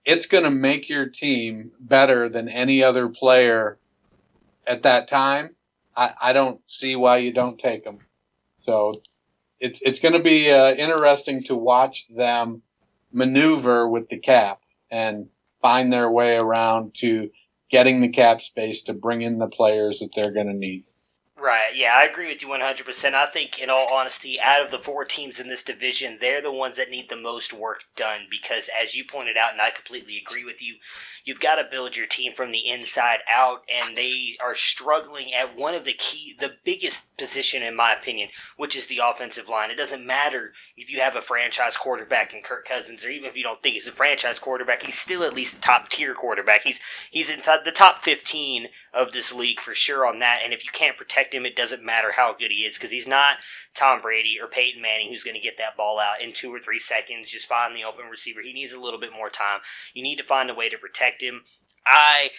it's going to make your team better than any other player at that time, I, I don't see why you don't take them. So it's it's going to be uh, interesting to watch them maneuver with the cap and find their way around to getting the cap space to bring in the players that they're going to need. Right. Yeah, I agree with you 100%. I think, in all honesty, out of the four teams in this division, they're the ones that need the most work done because, as you pointed out, and I completely agree with you, you've got to build your team from the inside out, and they are struggling at one of the key, the biggest position, in my opinion, which is the offensive line. It doesn't matter if you have a franchise quarterback in Kirk Cousins, or even if you don't think he's a franchise quarterback, he's still at least a top tier quarterback. He's he's in top, the top 15 of this league for sure on that. And if you can't protect him, it doesn't matter how good he is because he's not Tom Brady or Peyton Manning who's going to get that ball out in two or three seconds. Just find the open receiver. He needs a little bit more time. You need to find a way to protect him. I,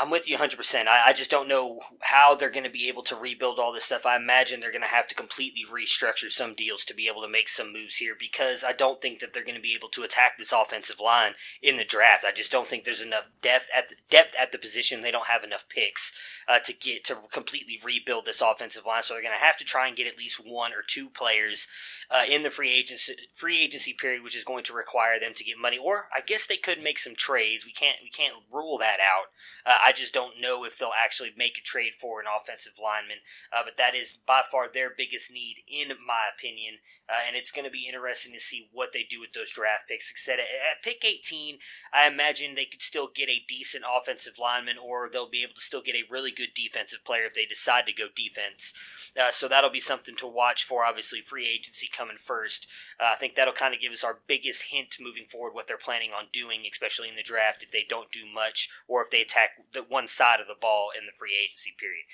I'm with you 100%. I, I just don't know how they're going to be able to rebuild all this stuff. I imagine they're going to have to completely restructure some deals to be able to make some moves here because I don't think that they're going to be able to attack this offensive line in the draft. I just don't think there's enough depth at the, depth at the position. They don't have enough picks uh, to get to completely rebuild this offensive line. So they're going to have to try and get at least one or two players uh, in the free agency free agency period, which is going to require them to get money. Or I guess they could make some trades. We can't we can't rule that out. Uh, I just don't know if they'll actually make a trade for an offensive lineman. Uh, but that is by far their biggest need, in my opinion. Uh, and it's going to be interesting to see what they do with those draft picks. Except at, at pick 18, I imagine they could still get a decent offensive lineman, or they'll be able to still get a really good defensive player if they decide to go defense. Uh, so that'll be something to watch for. Obviously, free agency coming first. Uh, I think that'll kind of give us our biggest hint moving forward what they're planning on doing, especially in the draft if they don't do much or if they attack the one side of the ball in the free agency period.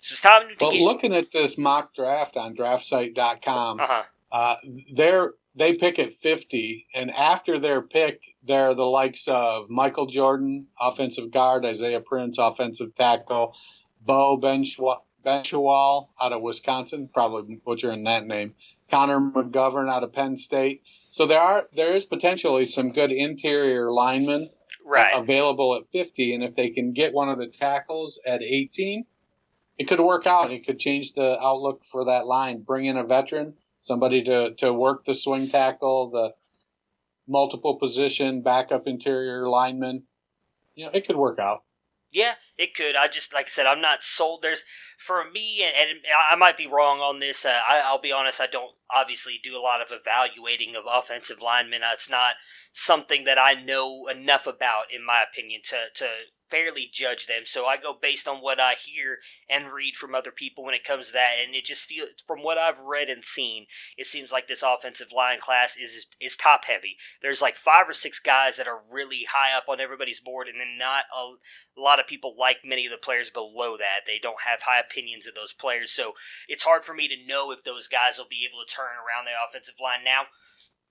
So it's time to But get. looking at this mock draft on draftsite.com, uh-huh. uh, they're they pick at 50, and after their pick, they're the likes of Michael Jordan, offensive guard, Isaiah Prince, offensive tackle, Bo Benchwa- Benchwal out of Wisconsin, probably butchering that name, Connor McGovern out of Penn State. So there are there is potentially some good interior linemen Right. available at 50, and if they can get one of the tackles at 18, it could work out. It could change the outlook for that line. Bring in a veteran, somebody to, to work the swing tackle, the multiple position backup interior lineman. You know, it could work out. Yeah, it could. I just, like I said, I'm not sold. There's, for me, and, and I might be wrong on this. Uh, I, I'll be honest, I don't obviously do a lot of evaluating of offensive linemen. It's not something that I know enough about, in my opinion, to, to fairly judge them. So I go based on what I hear and read from other people when it comes to that. And it just feels, from what I've read and seen, it seems like this offensive line class is is top heavy. There's like five or six guys that are really high up on everybody's board, and then not a, a lot of people like many of the players below that. They don't have high opinions of those players, so it's hard for me to know if those guys will be able to turn around the offensive line now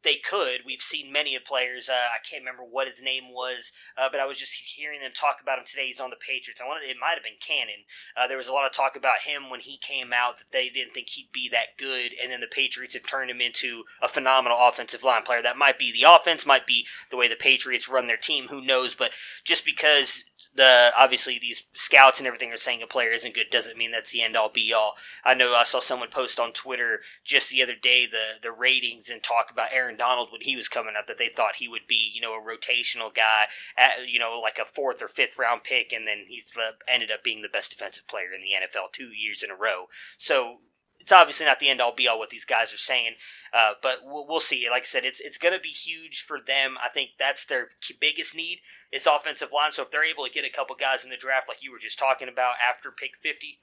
they could. We've seen many of players. Uh, I can't remember what his name was, uh, but I was just hearing them talk about him today. He's on the Patriots. I wanted, it might have been Cannon. Uh, there was a lot of talk about him when he came out that they didn't think he'd be that good, and then the Patriots have turned him into a phenomenal offensive line player. That might be the offense, might be the way the Patriots run their team. Who knows? But just because the obviously these scouts and everything are saying a player isn't good doesn't mean that's the end all be all. I know I saw someone post on Twitter just the other day the the ratings and talk about Aaron Donald when he was coming up that they thought he would be you know a rotational guy at, you know like a fourth or fifth round pick and then he's ended up being the best defensive player in the NFL two years in a row. So it's obviously not the end all be all what these guys are saying, uh, but we'll, we'll, see. Like I said, it's it's going to be huge for them. I think that's their biggest need is offensive line. So if they're able to get a couple guys in the draft, like you were just talking about, after pick fifty,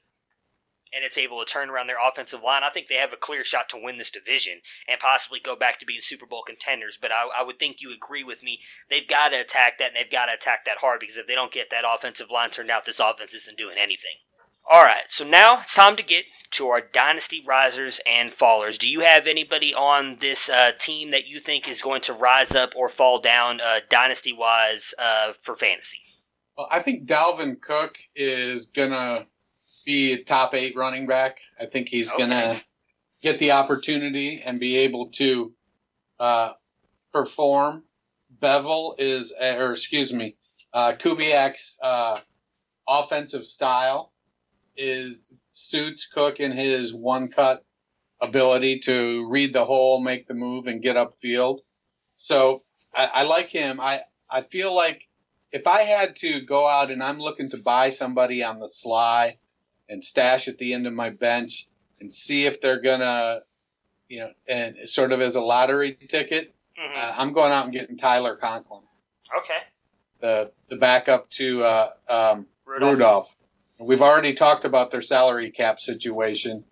and it's able to turn around their offensive line, I think they have a clear shot to win this division and possibly go back to being Super Bowl contenders. But I, I would think you agree with me. They've got to attack that, and they've got to attack that hard because if they don't get that offensive line turned out, this offense isn't doing anything. All right, so now it's time to get to our dynasty risers and fallers. Do you have anybody on this uh, team that you think is going to rise up or fall down uh, dynasty wise uh, for fantasy? Well, I think Dalvin Cook is gonna be a top eight running back. I think he's okay. gonna get the opportunity and be able to uh, perform. Bevell is, or excuse me, uh, Kubiak's uh, offensive style is suits Cook in his one cut ability to read the hole, make the move, and get upfield. So I, I like him. I, I feel like if I had to go out and I'm looking to buy somebody on the sly and stash at the end of my bench and see if they're gonna, you know, and sort of as a lottery ticket, mm-hmm. uh, I'm going out and getting Tyler Conklin. Okay. The the backup to uh, um, Rudolph. Rudolph. We've already talked about their salary cap situation.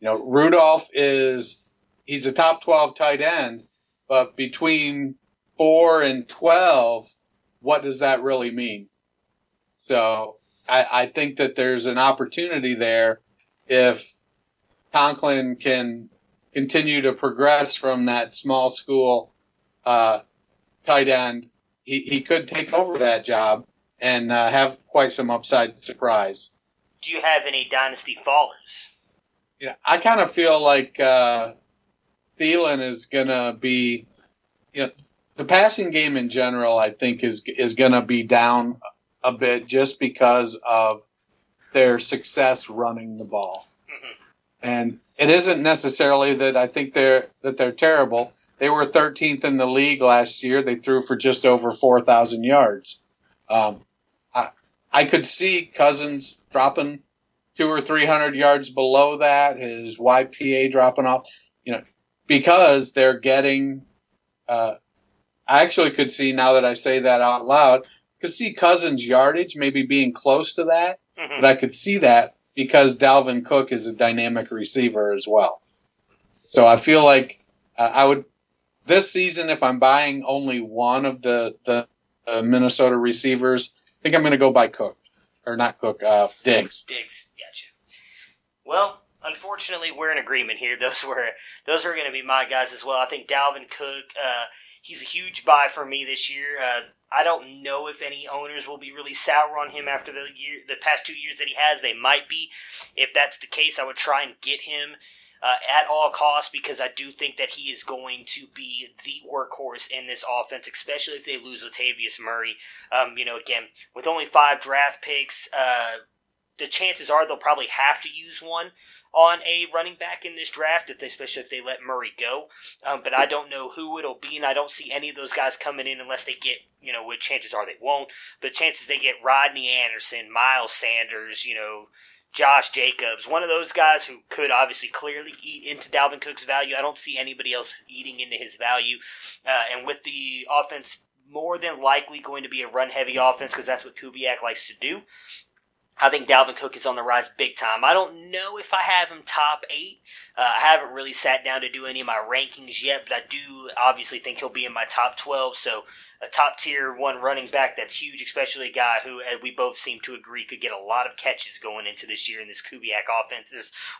You know, Rudolph is he's a top 12 tight end, but between 4 and 12, what does that really mean? So I, I think that there's an opportunity there if Conklin can continue to progress from that small school uh, tight end. He, he could take over that job and uh, have quite some upside surprise do you have any dynasty fallers? Yeah, I kind of feel like uh, Thielen is gonna be, you know, the passing game in general. I think is is gonna be down a bit just because of their success running the ball, mm-hmm. and it isn't necessarily that I think they're that they're terrible. They were 13th in the league last year. They threw for just over 4,000 yards. Um, I could see Cousins dropping two or three hundred yards below that, his YPA dropping off, you know, because they're getting. Uh, I actually could see now that I say that out loud, could see Cousins' yardage maybe being close to that, mm-hmm. but I could see that because Dalvin Cook is a dynamic receiver as well. So I feel like uh, I would this season if I'm buying only one of the the uh, Minnesota receivers, I think I'm going to go by Cook, or not Cook, uh, Diggs. Diggs, gotcha. Well, unfortunately, we're in agreement here. Those were those are going to be my guys as well. I think Dalvin Cook, uh, he's a huge buy for me this year. Uh, I don't know if any owners will be really sour on him after the year, the past two years that he has. They might be. If that's the case, I would try and get him uh, at all costs because I do think that he is going to be the workhorse in this offense, especially if they lose Latavius Murray. Um, you know, again, with only five draft picks, uh, the chances are they'll probably have to use one on a running back in this draft, if they, especially if they let Murray go. Um, but I don't know who it'll be, and I don't see any of those guys coming in unless they get, you know, which chances are they won't. But chances they get Rodney Anderson, Miles Sanders, you know, Josh Jacobs, one of those guys who could obviously clearly eat into Dalvin Cook's value. I don't see anybody else eating into his value. Uh, and with the offense more than likely going to be a run heavy offense because that's what Kubiak likes to do. I think Dalvin Cook is on the rise big time. I don't know if I have him top eight. Uh, I haven't really sat down to do any of my rankings yet, but I do obviously think he'll be in my top 12. So a top tier one running back that's huge, especially a guy who uh, we both seem to agree could get a lot of catches going into this year in this Kubiak offense.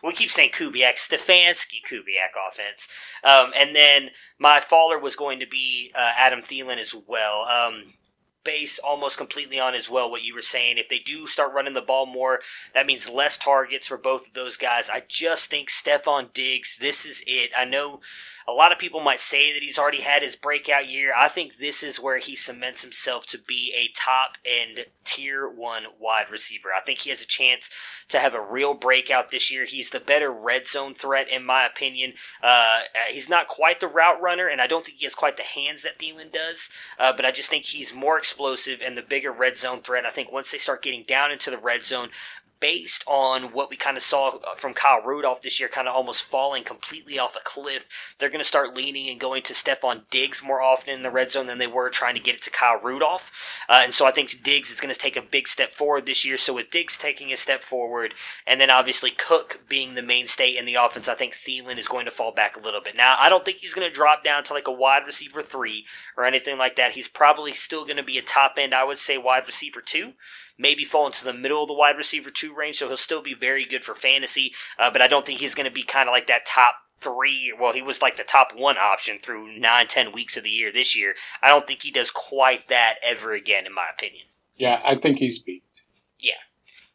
We keep saying Kubiak, Stefanski Kubiak offense. Um, and then my faller was going to be uh, Adam Thielen as well. Um, base almost completely on as well what you were saying. If they do start running the ball more, that means less targets for both of those guys. I just think Stefon Diggs, this is it. I know a lot of people might say that he's already had his breakout year. I think this is where he cements himself to be a top end tier one wide receiver. I think he has a chance to have a real breakout this year. He's the better red zone threat, in my opinion. Uh, he's not quite the route runner, and I don't think he has quite the hands that Thielen does, uh, but I just think he's more explosive and the bigger red zone threat. I think once they start getting down into the red zone, based on what we kind of saw from Kyle Rudolph this year, kind of almost falling completely off a cliff, they're going to start leaning and going to Stefon Diggs more often in the red zone than they were trying to get it to Kyle Rudolph. Uh, and so I think Diggs is going to take a big step forward this year. So with Diggs taking a step forward, and then obviously Cook being the mainstay in the offense, I think Thielen is going to fall back a little bit. Now, I don't think he's going to drop down to like a wide receiver three or anything like that. He's probably still going to be a top end, I would say, wide receiver two maybe fall into the middle of the wide receiver two range, so he'll still be very good for fantasy. Uh, but I don't think he's going to be kind of like that top three. Well, he was like the top one option through nine, ten weeks of the year this year. I don't think he does quite that ever again, in my opinion. Yeah, I think he's peaked. Yeah.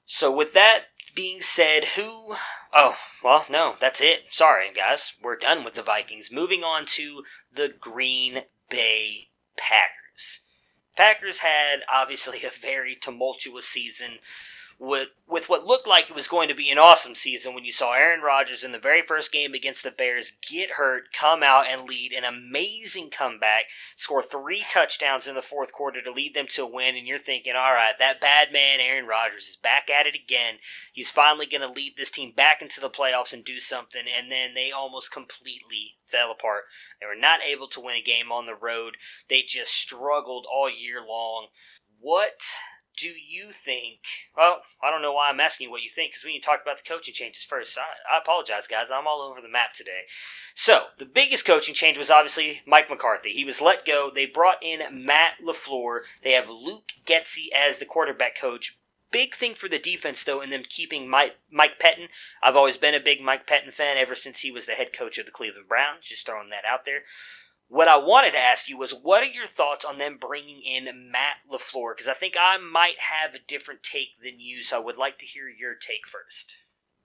So with that being said, who? Oh, well, no, that's it. Sorry, guys, we're done with the Vikings. Moving on to the Green Bay Packers. Packers had obviously a very tumultuous season with with what looked like it was going to be an awesome season when you saw Aaron Rodgers in the very first game against the Bears get hurt, come out and lead an amazing comeback, score three touchdowns in the fourth quarter to lead them to a win, and you're thinking, all right, that bad man Aaron Rodgers is back at it again. He's finally going to lead this team back into the playoffs and do something, and then they almost completely fell apart. They were not able to win a game on the road. They just struggled all year long. What do you think? Well, I don't know why I'm asking you what you think because we need to talk about the coaching changes first. I, I, apologize, guys. I'm all over the map today. So, the biggest coaching change was obviously Mike McCarthy. He was let go. They brought in Matt LaFleur. They have Luke Getsy as the quarterback coach. Big thing for the defense, though, in them keeping Mike, Mike Pettine. I've always been a big Mike Pettine fan ever since he was the head coach of the Cleveland Browns. Just throwing that out there. What I wanted to ask you was, what are your thoughts on them bringing in Matt LaFleur? Because I think I might have a different take than you, so I would like to hear your take first.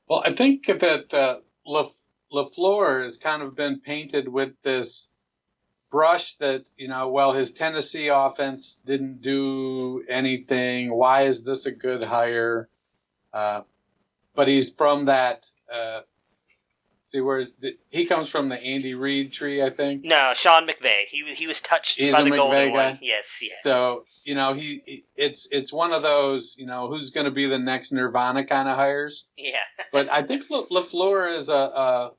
Well, I think that uh, LaFleur has kind of been painted with this brush that, you know, well, his Tennessee offense didn't do anything. Why is this a good hire? Uh, but he's from that uh, See, where's he comes from the Andy Reid tree, I think. No, Sean McVay. He he was touched He's by the McVay golden guy? one. Yes, yes. So you know he it's it's one of those you know who's going to be the next Nirvana kind of hires. Yeah. But I think La- Lafleur is a, a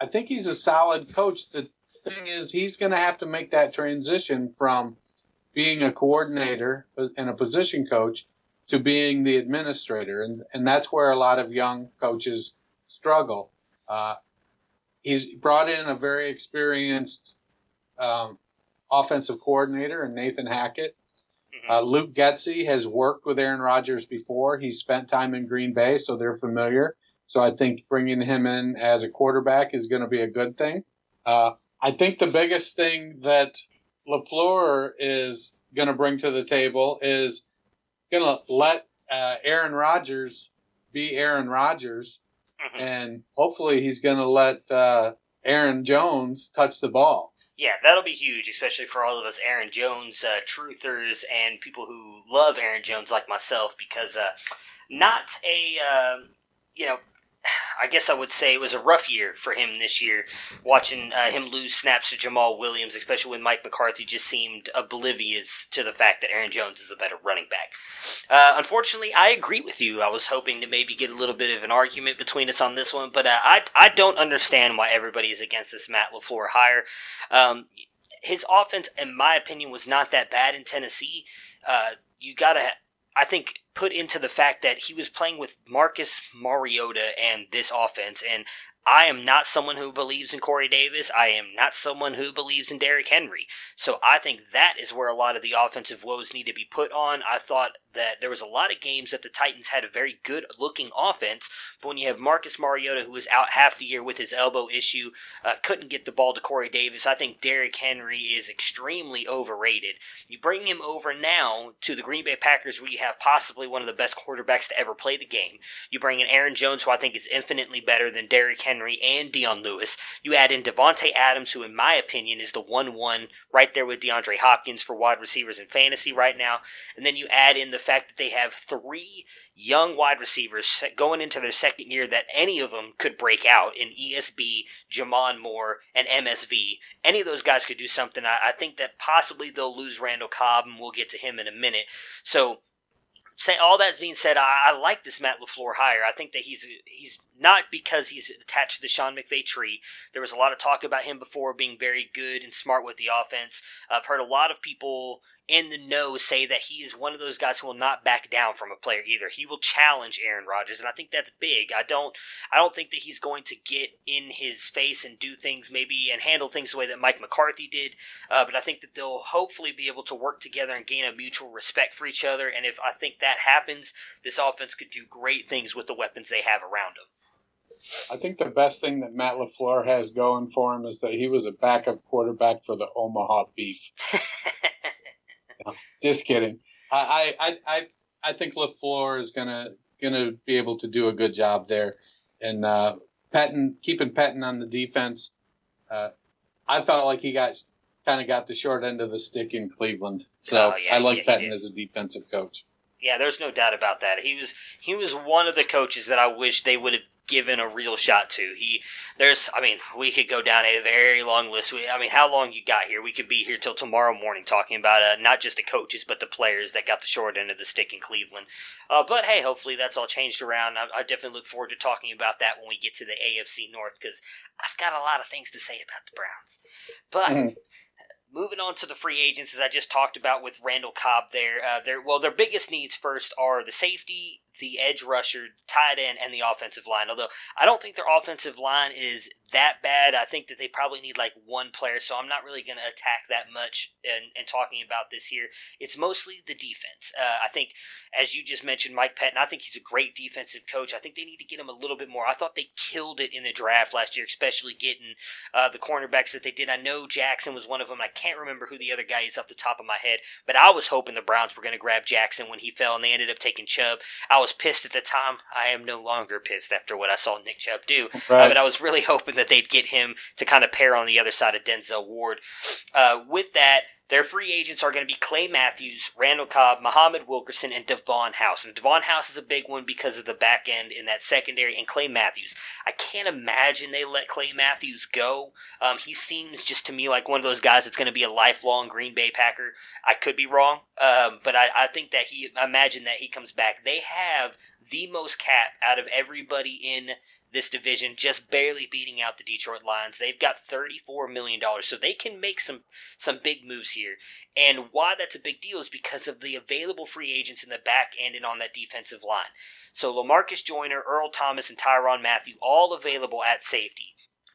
I think he's a solid coach. The thing is, he's going to have to make that transition from being a coordinator and a position coach to being the administrator, and and that's where a lot of young coaches struggle. Uh, he's brought in a very experienced um, offensive coordinator and Nathan Hackett. Uh, Luke Getsy has worked with Aaron Rodgers before. He's spent time in Green Bay, so they're familiar. So I think bringing him in as a quarterback is going to be a good thing. Uh, I think the biggest thing that Lafleur is going to bring to the table is going to let uh, Aaron Rodgers be Aaron Rodgers, and hopefully he's going to let uh, Aaron Jones touch the ball. Yeah, that'll be huge, especially for all of us Aaron Jones uh, truthers and people who love Aaron Jones like myself, because uh, not a uh, you know. I guess I would say it was a rough year for him this year, watching uh, him lose snaps to Jamal Williams, especially when Mike McCarthy just seemed oblivious to the fact that Aaron Jones is a better running back. Uh, unfortunately, I agree with you. I was hoping to maybe get a little bit of an argument between us on this one, but uh, I I don't understand why everybody is against this Matt Lafleur hire. Um, his offense, in my opinion, was not that bad in Tennessee. Uh, you gotta, I think, put into the fact that he was playing with Marcus Mariota and this offense, and I am not someone who believes in Corey Davis. I am not someone who believes in Derrick Henry. So I think that is where a lot of the offensive woes need to be put on. I thought that there was a lot of games that the Titans had a very good looking offense, but when you have Marcus Mariota, who was out half the year with his elbow issue, uh, couldn't get the ball to Corey Davis, I think Derrick Henry is extremely overrated. You bring him over now to the Green Bay Packers, where you have possibly one of the best quarterbacks to ever play the game. You bring in Aaron Jones, who I think is infinitely better than Derrick Henry and Dion Lewis. You add in Davante Adams, who, in my opinion, is the 1 1 right there with DeAndre Hopkins for wide receivers in fantasy right now. And then you add in the fact that they have three young wide receivers going into their second year that any of them could break out in ESB, J'Mon Moore, and MSV. Any of those guys could do something. I, I think that possibly they'll lose Randall Cobb, and we'll get to him in a minute. So say all that's being said, I, I like this Matt Lafleur hire. I think that he's he's not because he's attached to the Sean McVay tree. There was a lot of talk about him before being very good and smart with the offense. I've heard a lot of people in the know say that he's one of those guys who will not back down from a player either. He will challenge Aaron Rodgers, and I think that's big. I don't I don't think that he's going to get in his face and do things maybe and handle things the way that Mike McCarthy did. Uh, but I think that they'll hopefully be able to work together and gain a mutual respect for each other. And if I think that happens, this offense could do great things with the weapons they have around them. I think the best thing that Matt LaFleur has going for him is that he was a backup quarterback for the Omaha Beef. Just kidding. I, I, I, I think LaFleur is gonna gonna be able to do a good job there, and uh, Pettine keeping Pettine on the defense. Uh, I felt like he got kind of got the short end of the stick in Cleveland, so Oh, yeah, I like yeah, did. as a defensive coach. Yeah, there's no doubt about that. He was he was one of the coaches that I wish they would have given a real shot to. He there's I mean, we could go down a very long list. We, I mean, how long you got here? We could be here till tomorrow morning talking about uh, not just the coaches but the players that got the short end of the stick in Cleveland. Uh, but hey, hopefully that's all changed around. I, I definitely look forward to talking about that when we get to the AFC North because I've got a lot of things to say about the Browns. But moving on to the free agents, as I just talked about with Randall Cobb, there, uh, their well, their biggest needs first are the safety, the edge rusher, tight end, and the offensive line. Although I don't think their offensive line is that bad. I think that they probably need like one player, so I'm not really going to attack that much in talking about this here. It's mostly the defense. Uh, I think, as you just mentioned, Mike Pettin, I think he's a great defensive coach. I think they need to get him a little bit more. I thought they killed it in the draft last year, especially getting uh, the cornerbacks that they did. I know Jackson was one of them. I can't remember who the other guy is off the top of my head, but I was hoping the Browns were going to grab Jackson when he fell, and they ended up taking Chubb. I was pissed at the time. I am no longer pissed after what I saw Nick Chubb do, uh, but I was really hoping that they'd get him to kind of pair on the other side of Denzel Ward. Uh, with that, their free agents are going to be Clay Matthews, Randall Cobb, Muhammad Wilkerson, and Davon House. And Davon House is a big one because of the back end in that secondary and Clay Matthews. I can't imagine they let Clay Matthews go. Um, he seems just to me like one of those guys that's going to be a lifelong Green Bay Packer. I could be wrong, um, but I, I think that he, I imagine that he comes back. They have the most cap out of everybody in this division, just barely beating out the Detroit Lions. They've got $34 million, so they can make some, some big moves here. And why that's a big deal is because of the available free agents in the back end and on that defensive line. So Lamarcus Joyner, Earl Thomas, and Tyrann Mathieu all available at safety.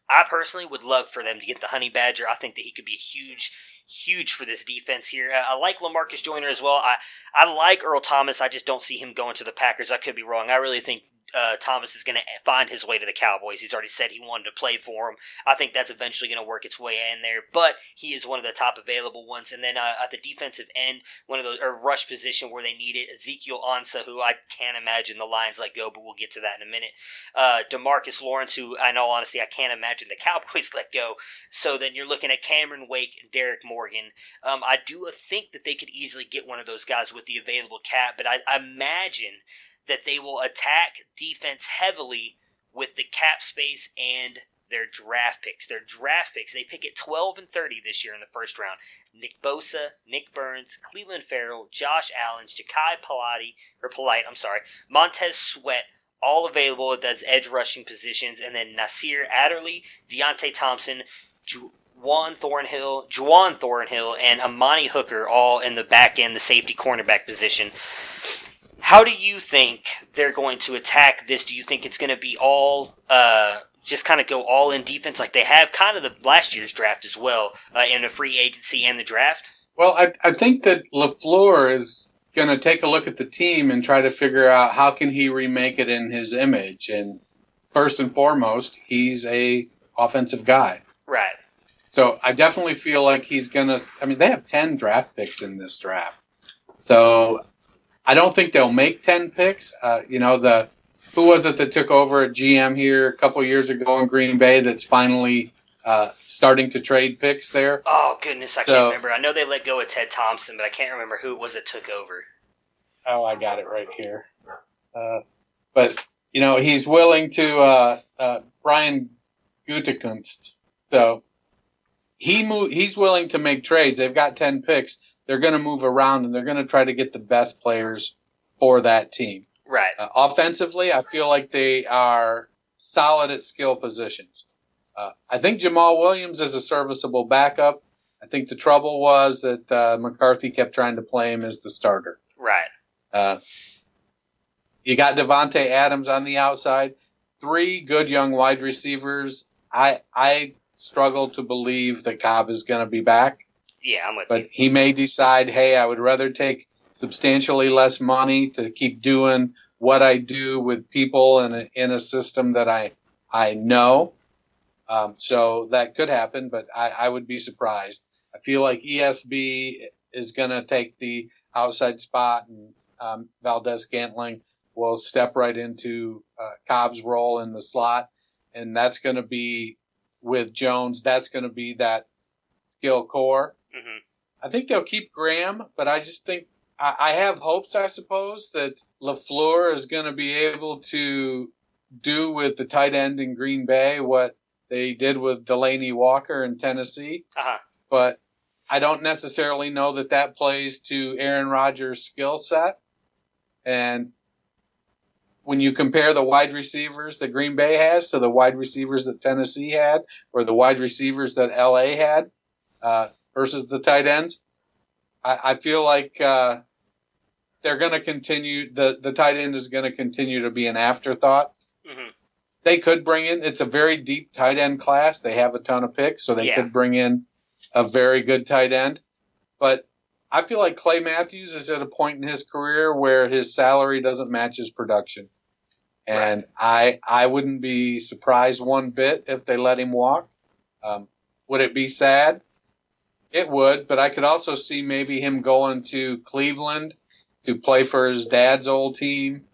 I personally would love for them to get the Honey Badger. I think that he could be huge, huge for this defense here. Uh, I like Lamarcus Joyner as well. I, I like Earl Thomas. I just don't see him going to the Packers. I could be wrong. I really think uh, Thomas is going to find his way to the Cowboys. He's already said he wanted to play for them. I think that's eventually going to work its way in there. But he is one of the top available ones. And then uh, at the defensive end, one of those or rush position where they need it, Ezekiel Ansah, who I can't imagine the Lions let go, but we'll get to that in a minute. Uh, Demarcus Lawrence, who in all honesty I can't imagine the Cowboys let go. So then you're looking at Cameron Wake and Derrick Morgan. Um, I do think that they could easily get one of those guys with the available cap, but I, I imagine that they will attack defense heavily with the cap space and their draft picks. Their draft picks, they pick at 12 and 30 this year in the first round. Nick Bosa, Nick Burns, Cleveland Farrell, Josh Allen, Jachai Polite, or Polite, I'm sorry, Montez Sweat, all available at those edge rushing positions, and then Nasir Adderley, Deionte Thompson, Ju- Juan Thornhill, Juwan Thornhill, and Amani Hooker, all in the back end, the safety cornerback position. How do you think they're going to attack this? Do you think it's going to be all uh, just kind of go all in defense like they have kind of the last year's draft as well uh, in the free agency and the draft? Well, I, I think that Lafleur is going to take a look at the team and try to figure out how can he remake it in his image. And first and foremost, he's a offensive guy. Right. So I definitely feel like he's going to. I mean, they have ten draft picks in this draft, so I don't think they'll make ten picks. Uh, you know, the who was it that took over at GM here a couple years ago in Green Bay? That's finally uh, starting to trade picks there. Oh goodness, I So- can't remember. I know they let go of Ted Thompson, but I can't remember who it was that took over. Oh, I got it right here. Uh, but you know, he's willing to uh, uh, Brian Gutekunst. So he move, he's willing to make trades. They've got ten picks. They're going to move around and they're going to try to get the best players for that team. Right. Uh, offensively, I feel like they are solid at skill positions. Uh, I think Jamal Williams is a serviceable backup. I think the trouble was that uh, McCarthy kept trying to play him as the starter. Right. Uh, you got Davante Adams on the outside. Three good young wide receivers. I I struggle to believe that Cobb is going to be back. Yeah, I'm with but you. he may decide, hey, I would rather take substantially less money to keep doing what I do with people in a, in a system that I I know. Um, so that could happen, but I, I would be surprised. I feel like ESB is going to take the outside spot, and um, Valdes-Scantling will step right into uh, Cobb's role in the slot, and that's going to be with Jones. That's going to be that skill core. Hmm I think they'll keep Graham, but I just think I, I have hopes, I suppose, that Lafleur is going to be able to do with the tight end in Green Bay what they did with Delanie Walker in Tennessee. Uh huh. But I don't necessarily know that that plays to Aaron Rodgers' skill set. And when you compare the wide receivers that Green Bay has to the wide receivers that Tennessee had, or the wide receivers that LA had, uh, versus the tight ends, I, I feel like uh, they're going to continue. The the tight end is going to continue to be an afterthought. hmm They could bring in. It's a very deep tight end class. They have a ton of picks, so they Yeah. could bring in a very good tight end. But I feel like Clay Matthews is at a point in his career where his salary doesn't match his production. And I I wouldn't be surprised one bit if they let him walk. Um, would it be sad? It would, but I could also see maybe him going to Cleveland to play for his dad's old team.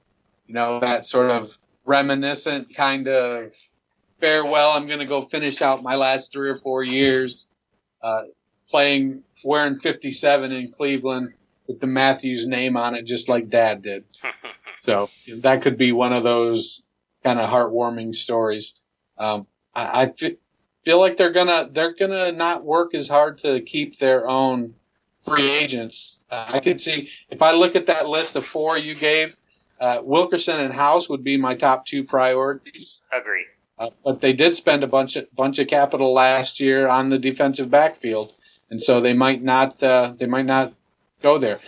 You know, that sort of reminiscent kind of farewell. I'm going to go finish out my last three or four years uh, playing, wearing 57 in Cleveland with the Matthews name on it, just like dad did. So that could be one of those kind of heartwarming stories. Um, I, I feel like they're gonna they're gonna not work as hard to keep their own free agents. Uh, I could see if I look at that list of four you gave, uh, Wilkerson and House would be my top two priorities. Agree. Uh, but they did spend a bunch of bunch of capital last year on the defensive backfield, and so they might not uh, they might not go there.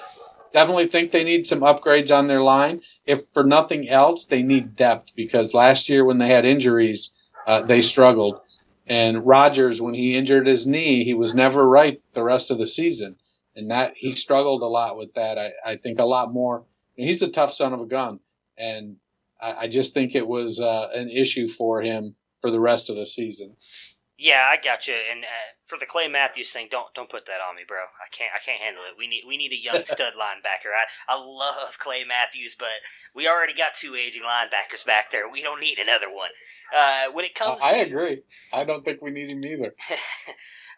Definitely think they need some upgrades on their line. If for nothing else, they need depth because last year when they had injuries, uh, they struggled. And Rodgers, when he injured his knee, he was never right the rest of the season, and that he struggled a lot with that. I, I think a lot more. He's a tough son of a gun, and I, I just think it was uh, an issue for him for the rest of the season. Yeah, I got you. And uh, for the Clay Matthews thing, don't don't put that on me, bro. I can't I can't handle it. We need we need a young stud linebacker. I I love Clay Matthews, but we already got two aging linebackers back there. We don't need another one. Uh, when it comes, I, I to, agree. I don't think we need him either.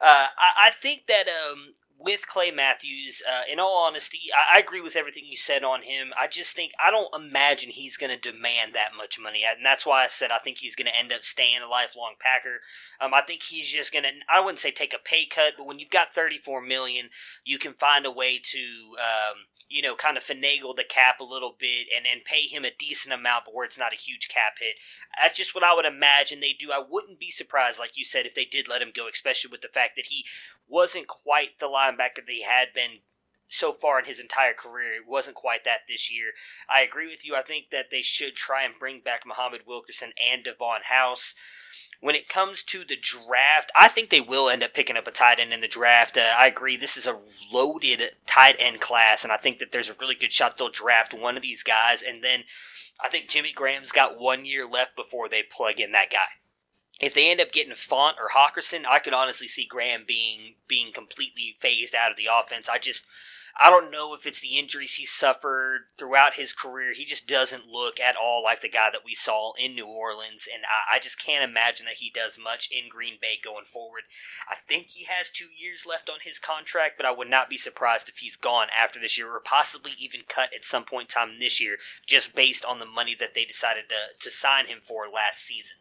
uh, I, I think that um, with Clay Matthews, uh, in all honesty, I, I agree with everything you said on him. I just think I don't imagine he's going to demand that much money, and that's why I said I think he's going to end up staying a lifelong Packer. Um, I think he's just going to. I wouldn't say take a pay cut, but when you've got thirty four million, you can find a way to. Um, you know, kind of finagle the cap a little bit and, and pay him a decent amount, but where it's not a huge cap hit. That's just what I would imagine they do. I wouldn't be surprised, like you said, if they did let him go, especially with the fact that he wasn't quite the linebacker that he had been so far in his entire career. It wasn't quite that this year. I agree with you. I think that they should try and bring back Muhammad Wilkerson and Davon House. When it comes to the draft, I think they will end up picking up a tight end in the draft. Uh, I agree. This is a loaded tight end class, and I think that there's a really good shot they'll draft one of these guys. And then I think Jimmy Graham's got one year left before they plug in that guy. If they end up getting Fant or Hockenson, I could honestly see Graham being being completely phased out of the offense. I just I don't know if it's the injuries he suffered throughout his career. He just doesn't look at all like the guy that we saw in New Orleans, and I, I just can't imagine that he does much in Green Bay going forward. I think he has two years left on his contract, but I would not be surprised if he's gone after this year, or possibly even cut at some point in time this year, just based on the money that they decided to, to sign him for last season.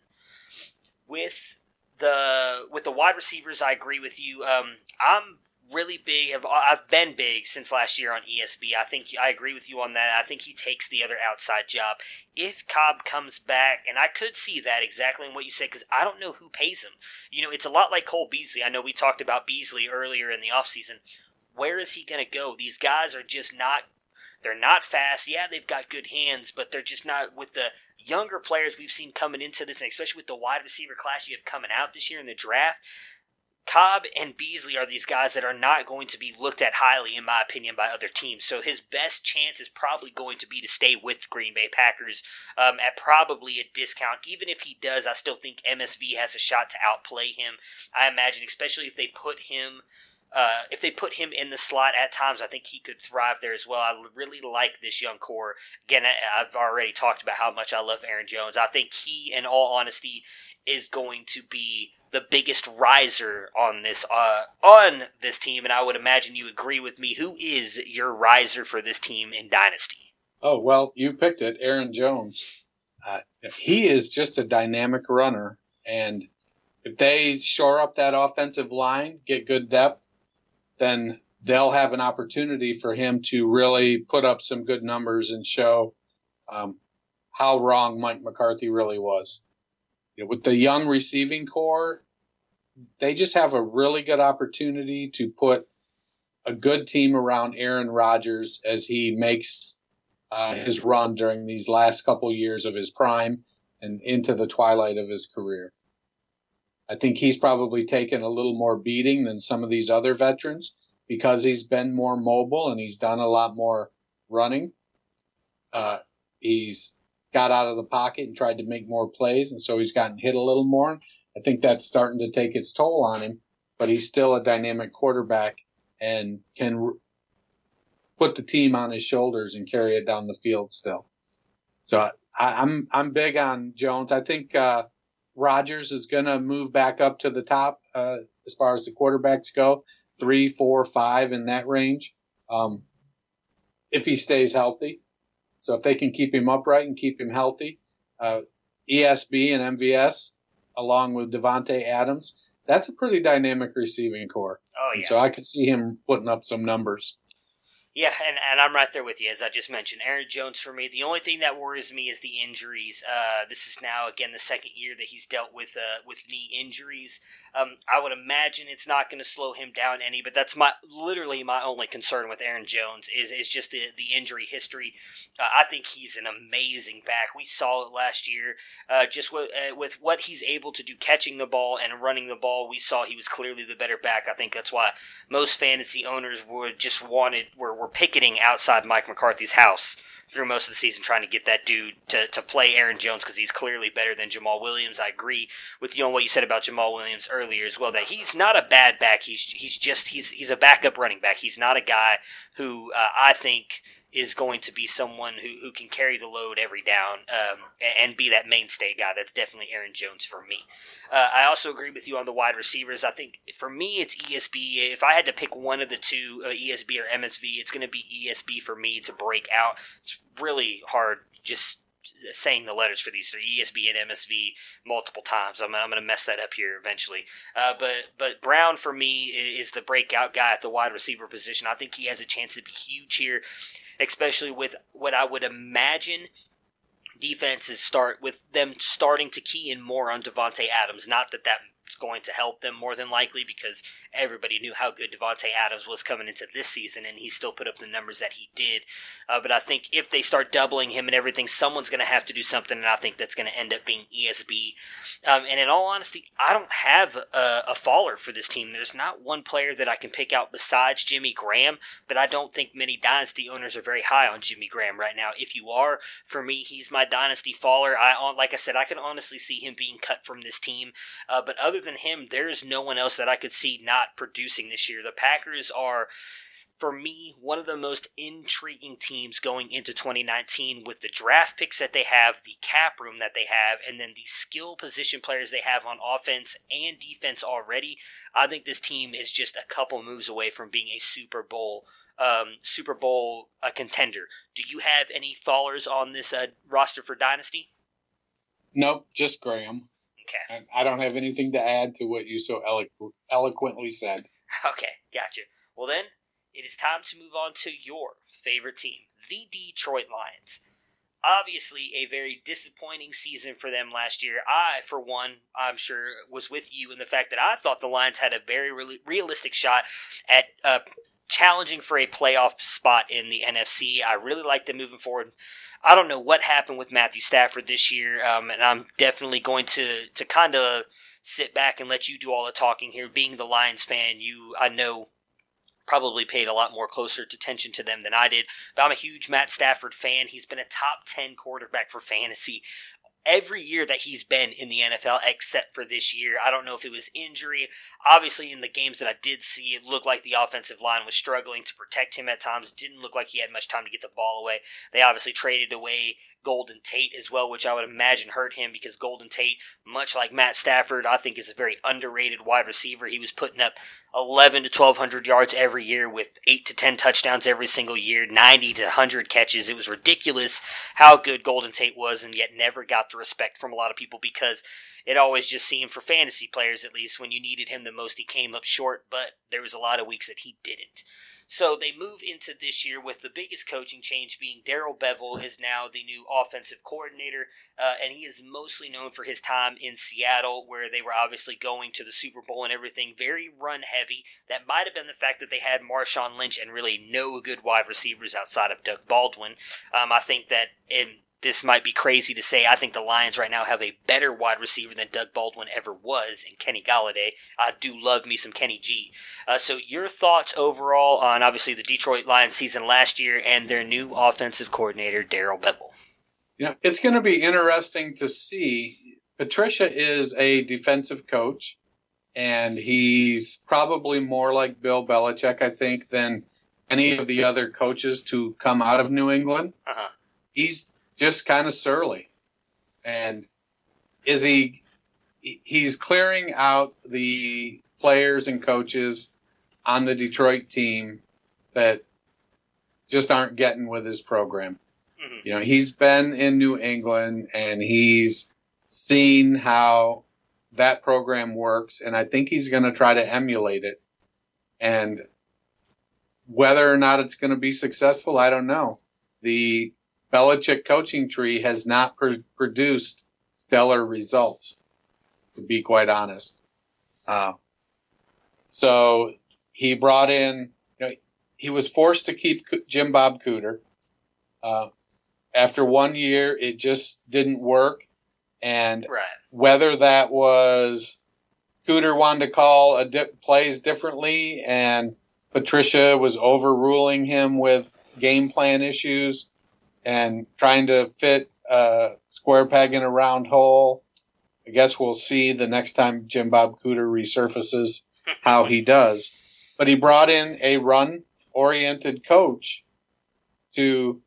With the with the wide receivers, I agree with you. Um, I'm really big. Have I've been big since last year on ESB. I think I agree with you on that. I think he takes the other outside job if Cobb comes back, and I could see that exactly in what you said because I don't know who pays him. You know, it's a lot like Cole Beasley. I know we talked about Beasley earlier in the offseason. Where is he going to go? These guys are just not. They're not fast. Yeah, they've got good hands, but they're just not with the younger players we've seen coming into this, and especially with the wide receiver class you have coming out this year in the draft Cobb and Beasley are these guys that are not going to be looked at highly, in my opinion, by other teams. So his best chance is probably going to be to stay with Green Bay Packers um, at probably a discount. Even if he does, I still think MSV has a shot to outplay him. I imagine, especially if they put him. Uh, if they put him in the slot at times, I think he could thrive there as well. I really like this young core. Again, I've already talked about how much I love Aaron Jones. I think he, in all honesty, is going to be the biggest riser on this uh, on this team, and I would imagine you agree with me. Who is your riser for this team in Dynasty? Oh well, you picked it, Aaron Jones. Uh, he is just a dynamic runner, and if they shore up that offensive line, get good depth, then they'll have an opportunity for him to really put up some good numbers and show um, how wrong Mike McCarthy really was you know, with the young receiving core, they just have a really good opportunity to put a good team around Aaron Rodgers as he makes uh, his run during these last couple years of his prime and into the twilight of his career. I think he's probably taken a little more beating than some of these other veterans because he's been more mobile and he's done a lot more running. Uh, he's got out of the pocket and tried to make more plays, and so he's gotten hit a little more. I think that's starting to take its toll on him, but he's still a dynamic quarterback and can put the team on his shoulders and carry it down the field still. So I, am I'm, I'm big on Jones. I think uh, Rodgers is going to move back up to the top uh, as far as the quarterbacks go, three, four, five in that range, um, if he stays healthy. So if they can keep him upright and keep him healthy, uh, ESB and MVS, along with Davante Adams, that's a pretty dynamic receiving core. Oh yeah. And so I could see him putting up some numbers. Yeah, and, and I'm right there with you, as I just mentioned. Aaron Jones for me. The only thing that worries me is the injuries. Uh, this is now again the second year that he's dealt with uh, with knee injuries. Um, I would imagine it's not going to slow him down any, but that's my literally my only concern with Aaron Jones is is just the the injury history. Uh, I think he's an amazing back. We saw it last year, uh, just with, uh, with what he's able to do catching the ball and running the ball. We saw he was clearly the better back. I think that's why most fantasy owners would just wanted were were picketing outside Mike McCarthy's house through most of the season trying to get that dude to, to play Aaron Jones because he's clearly better than Jamal Williams. I agree with you on what you said about Jamal Williams earlier as well. That he's not a bad back. He's he's just he's he's a backup running back. He's not a guy who uh, I think is going to be someone who, who can carry the load every down um, and be that mainstay guy. That's definitely Aaron Jones for me. Uh, I also agree with you on the wide receivers. I think for me, it's ESB. If I had to pick one of the two, uh, ESB or MSV, it's going to be ESB for me to break out. It's really hard just saying the letters for these three ESB and MSV multiple times. I'm, I'm going to mess that up here eventually. Uh, but but Brown for me is the breakout guy at the wide receiver position. I think he has a chance to be huge here especially with what I would imagine defenses start with them starting to key in more on Davante Adams. Not that that's going to help them more than likely because everybody knew how good Davante Adams was coming into this season, and he still put up the numbers that he did. Uh, but I think if they start doubling him and everything, someone's going to have to do something, and I think that's going to end up being ESB. Um, and in all honesty, I don't have a, a, faller for this team. There's not one player that I can pick out besides Jimmy Graham, but I don't think many dynasty owners are very high on Jimmy Graham right now. If you are, for me, he's my dynasty faller. I like I said, I can honestly see him being cut from this team. Uh, but other than him, there's no one else that I could see not producing this year. The Packers are for me, one of the most intriguing teams going into 2019 with the draft picks that they have, the cap room that they have, and then the skill position players they have on offense and defense already. I think this team is just a couple moves away from being a Super Bowl um, Super Bowl uh, contender. Do you have any fallers on this uh, roster for Dynasty? Nope, just Graham. Okay. I don't have anything to add to what you so elo- eloquently said. Okay, gotcha. Well, then, it is time to move on to your favorite team, the Detroit Lions. Obviously, a very disappointing season for them last year. I, for one, I'm sure, was with you in the fact that I thought the Lions had a very re- realistic shot at uh, challenging for a playoff spot in the NFC. I really like them moving forward. I don't know what happened with Matthew Stafford this year, um, and I'm definitely going to to kind of sit back and let you do all the talking here. Being the Lions fan, you I know probably paid a lot more closer attention to them than I did. But I'm a huge Matt Stafford fan. He's been a top 10 quarterback for fantasy every year that he's been in the NFL except for this year. I don't know if it was injury. Obviously, in the games that I did see, it looked like the offensive line was struggling to protect him at times. Didn't look like he had much time to get the ball away. They obviously traded away Golden Tate as well, which I would imagine hurt him because Golden Tate, much like Matt Stafford, I think is a very underrated wide receiver. He was putting up 11 to 1200 yards every year with 8 to 10 touchdowns every single year, 90 to 100 catches. It was ridiculous how good Golden Tate was and yet never got the respect from a lot of people because it always just seemed for fantasy players at least when you needed him the most he came up short, but there was a lot of weeks that he didn't. So they move into this year with the biggest coaching change being Darrell Bevell is now the new offensive coordinator, uh, and he is mostly known for his time in Seattle, where they were obviously going to the Super Bowl and everything. Very run heavy. That might have been the fact that they had Marshawn Lynch and really no good wide receivers outside of Doug Baldwin. Um, I think that in this might be crazy to say. I think the Lions right now have a better wide receiver than Doug Baldwin ever was and Kenny Golladay. I do love me some Kenny G. Uh, so, your thoughts overall on obviously the Detroit Lions season last year and their new offensive coordinator, Darrell Bevell? Yeah, it's going to be interesting to see. Patricia is a defensive coach, and he's probably more like Bill Belichick, I think, than any of the other coaches to come out of New England. Uh-huh. He's just kind of surly. And is he? He's clearing out the players and coaches on the Detroit team that just aren't getting with his program. Mm-hmm. You know, he's been in New England and he's seen how that program works, and I think he's going to try to emulate it. And whether or not it's going to be successful, I don't know. The Belichick coaching tree has not pr- produced stellar results, to be quite honest. Uh, so he brought in, you know, he was forced to keep Jim Bob Cooter. Uh, after one year, it just didn't work. And right. whether that was Cooter wanted to call a di- plays differently and Patricia was overruling him with game plan issues and trying to fit a square peg in a round hole. I guess we'll see the next time Jim Bob Cooter resurfaces how he does. But he brought in a run oriented coach to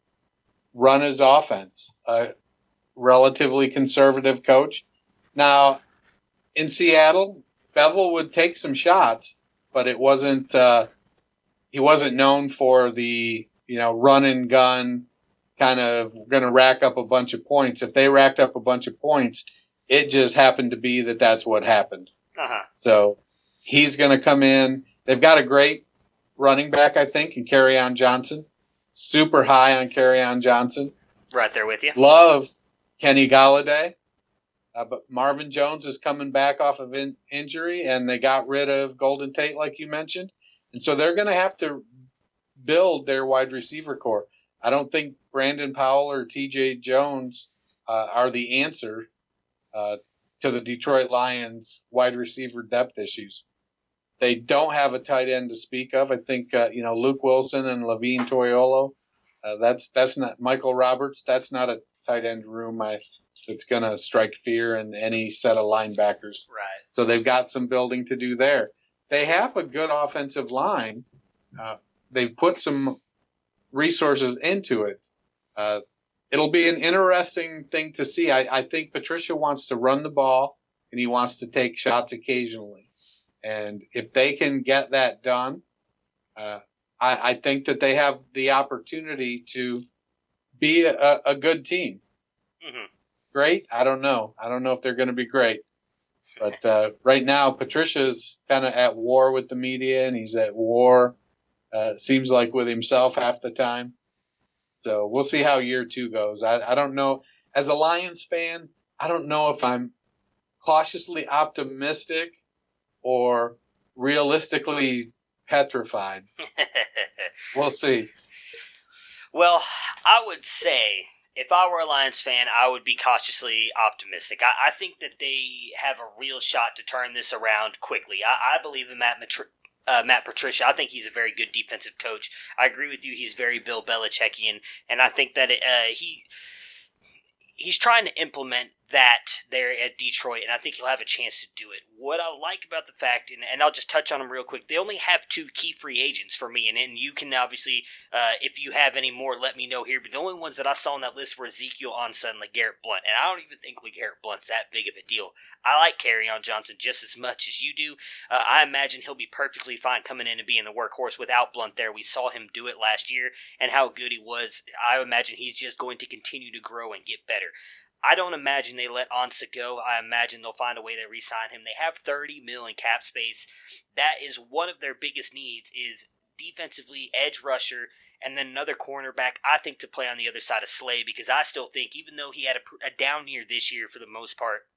run his offense, a relatively conservative coach. Now, in Seattle, Bevell would take some shots, but it wasn't, uh, he wasn't known for the, you know, run and gun kind of going to rack up a bunch of points. If they racked up a bunch of points, it just happened to be that that's what happened. Uh-huh. So he's going to come in. They've got a great running back, I think, and in Kerryon Johnson. Super high on Kerryon Johnson. Right there with you. Love Kenny Golladay. Uh, but Marvin Jones is coming back off of in- injury, and they got rid of Golden Tate, like you mentioned. And so they're going to have to build their wide receiver core. I don't think Brandon Powell or TJ Jones uh, are the answer uh, to the Detroit Lions wide receiver depth issues. They don't have a tight end to speak of. I think uh, you know Luke Wilson and Levine Toilolo. Uh, that's that's not Michael Roberts. That's not a tight end room I, that's going to strike fear in any set of linebackers. Right. So they've got some building to do there. They have a good offensive line. Uh, they've put some resources into it. Uh, it'll be an interesting thing to see. I, I, think Patricia wants to run the ball and he wants to take shots occasionally. And if they can get that done, uh, I, I, think that they have the opportunity to be a, a good team. Mm-hmm. Great? I don't know. I don't know if they're going to be great. But uh, right now, Patricia's kind of at war with the media, and he's at war Uh, seems like with himself half the time. So we'll see how year two goes. I, I don't know. As a Lions fan, I don't know if I'm cautiously optimistic or realistically petrified. we'll see. Well, I would say if I were a Lions fan, I would be cautiously optimistic. I, I think that they have a real shot to turn this around quickly. I, I believe in Matt Matri- uh, Matt Patricia. I think he's a very good defensive coach. I agree with you. He's very Bill Belichickian, and I think that it, uh, he he's trying to implement that there at Detroit, and I think he'll have a chance to do it. What I like about the fact, and, and I'll just touch on them real quick, they only have two key free agents for me, and, and you can obviously, uh, if you have any more, let me know here. But the only ones that I saw on that list were Ezekiel Ansah and LeGarrette Blunt, and I don't even think LeGarrette Blunt's that big of a deal. I like Kerryon Johnson just as much as you do. Uh, I imagine he'll be perfectly fine coming in and being the workhorse without Blunt there. We saw him do it last year, and how good he was. I imagine he's just going to continue to grow and get better. I don't imagine they let Ansah go. I imagine they'll find a way to re-sign him. They have 30 million cap space. That is one of their biggest needs is defensively edge rusher and then another cornerback. I think to play on the other side of Slay because I still think even though he had a, a down year this year for the most part,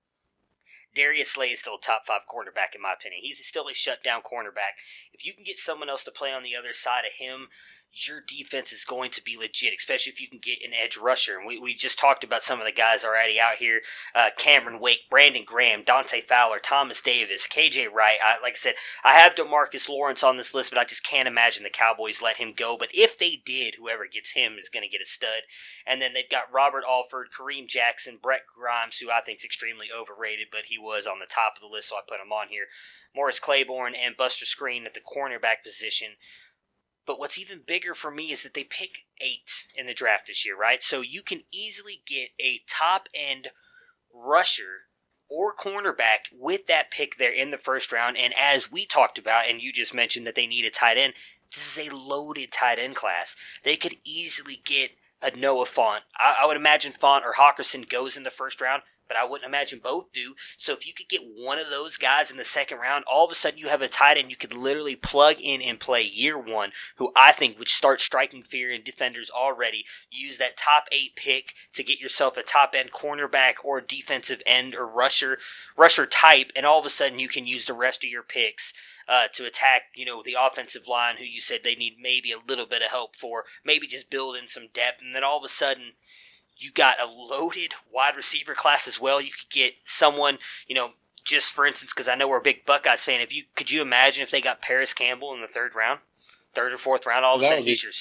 Darius Slay is still a top five cornerback in my opinion. He's still a shutdown cornerback. If you can get someone else to play on the other side of him, your defense is going to be legit, especially if you can get an edge rusher. And we, we just talked about some of the guys already out here uh, Cameron Wake, Brandon Graham, Dante Fowler, Thomas Davis, KJ Wright. I, like I said, I have Demarcus Lawrence on this list, but I just can't imagine the Cowboys let him go. But if they did, whoever gets him is going to get a stud. And then they've got Robert Alford, Kareem Jackson, Brent Grimes, who I think is extremely overrated, but he was on the top of the list, so I put him on here. Morris Claiborne and Buster Skrine at the cornerback position. But what's even bigger for me is that they pick eight in the draft this year, right? So you can easily get a top end rusher or cornerback with that pick there in the first round. And as we talked about, and you just mentioned that they need a tight end, this is a loaded tight end class. They could easily get a Noah Fant. I, I would imagine Fant or Hockenson goes in the first round but I wouldn't imagine both do. So if you could get one of those guys in the second round, all of a sudden you have a tight end you could literally plug in and play year one, who I think would start striking fear in defenders already. Use that top eight pick to get yourself a top end cornerback or defensive end or rusher rusher type, and all of a sudden you can use the rest of your picks. Uh, to attack, you know, the offensive line, who you said they need maybe a little bit of help for, maybe just build in some depth, and then all of a sudden you got a loaded wide receiver class as well. You could get someone, you know, just for instance, because I know we're a big Buckeyes fan. If you could you imagine if they got Parris Campbell in the third round, third or fourth round, all of a sudden he's your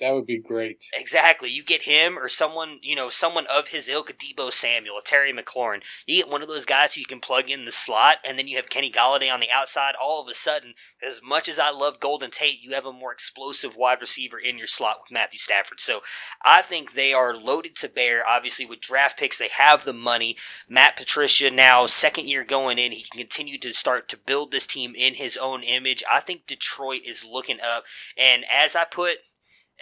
that would be great. Exactly. You get him or someone, you know, someone of his ilk, Deebo Samuel, Terry McLaurin. You get one of those guys who you can plug in the slot, and then you have Kenny Golladay on the outside. All of a sudden, as much as I love Golden Tate, you have a more explosive wide receiver in your slot with Matthew Stafford. So I think they are loaded to bear. Obviously, with draft picks, they have the money. Matt Patricia now, second year going in, he can continue to start to build this team in his own image. I think Detroit is looking up. And as I put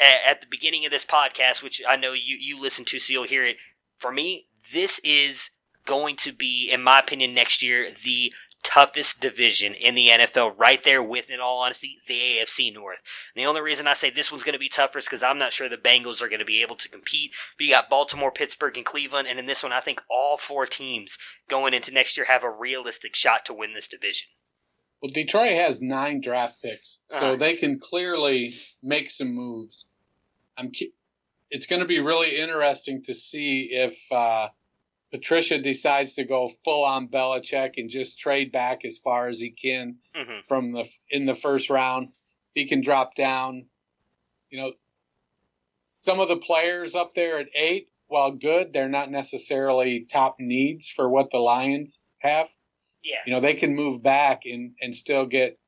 at the beginning of this podcast, which I know you, you listen to, so you'll hear it. For me, this is going to be, in my opinion, next year, the toughest division in the NFL, right there with, in all honesty, the AFC North. And the only reason I say this one's going to be tougher is because I'm not sure the Bengals are going to be able to compete. But you got Baltimore, Pittsburgh, and Cleveland, and in this one, I think all four teams going into next year have a realistic shot to win this division. Well, Detroit has nine draft picks, so uh, they can clearly make some moves. I'm. It's going to be really interesting to see if uh, Patricia decides to go full on Belichick and just trade back as far as he can mm-hmm. from the in the first round. He can drop down. You know, some of the players up there at eight, while good, they're not necessarily top needs for what the Lions have. Yeah. You know, they can move back and, and still get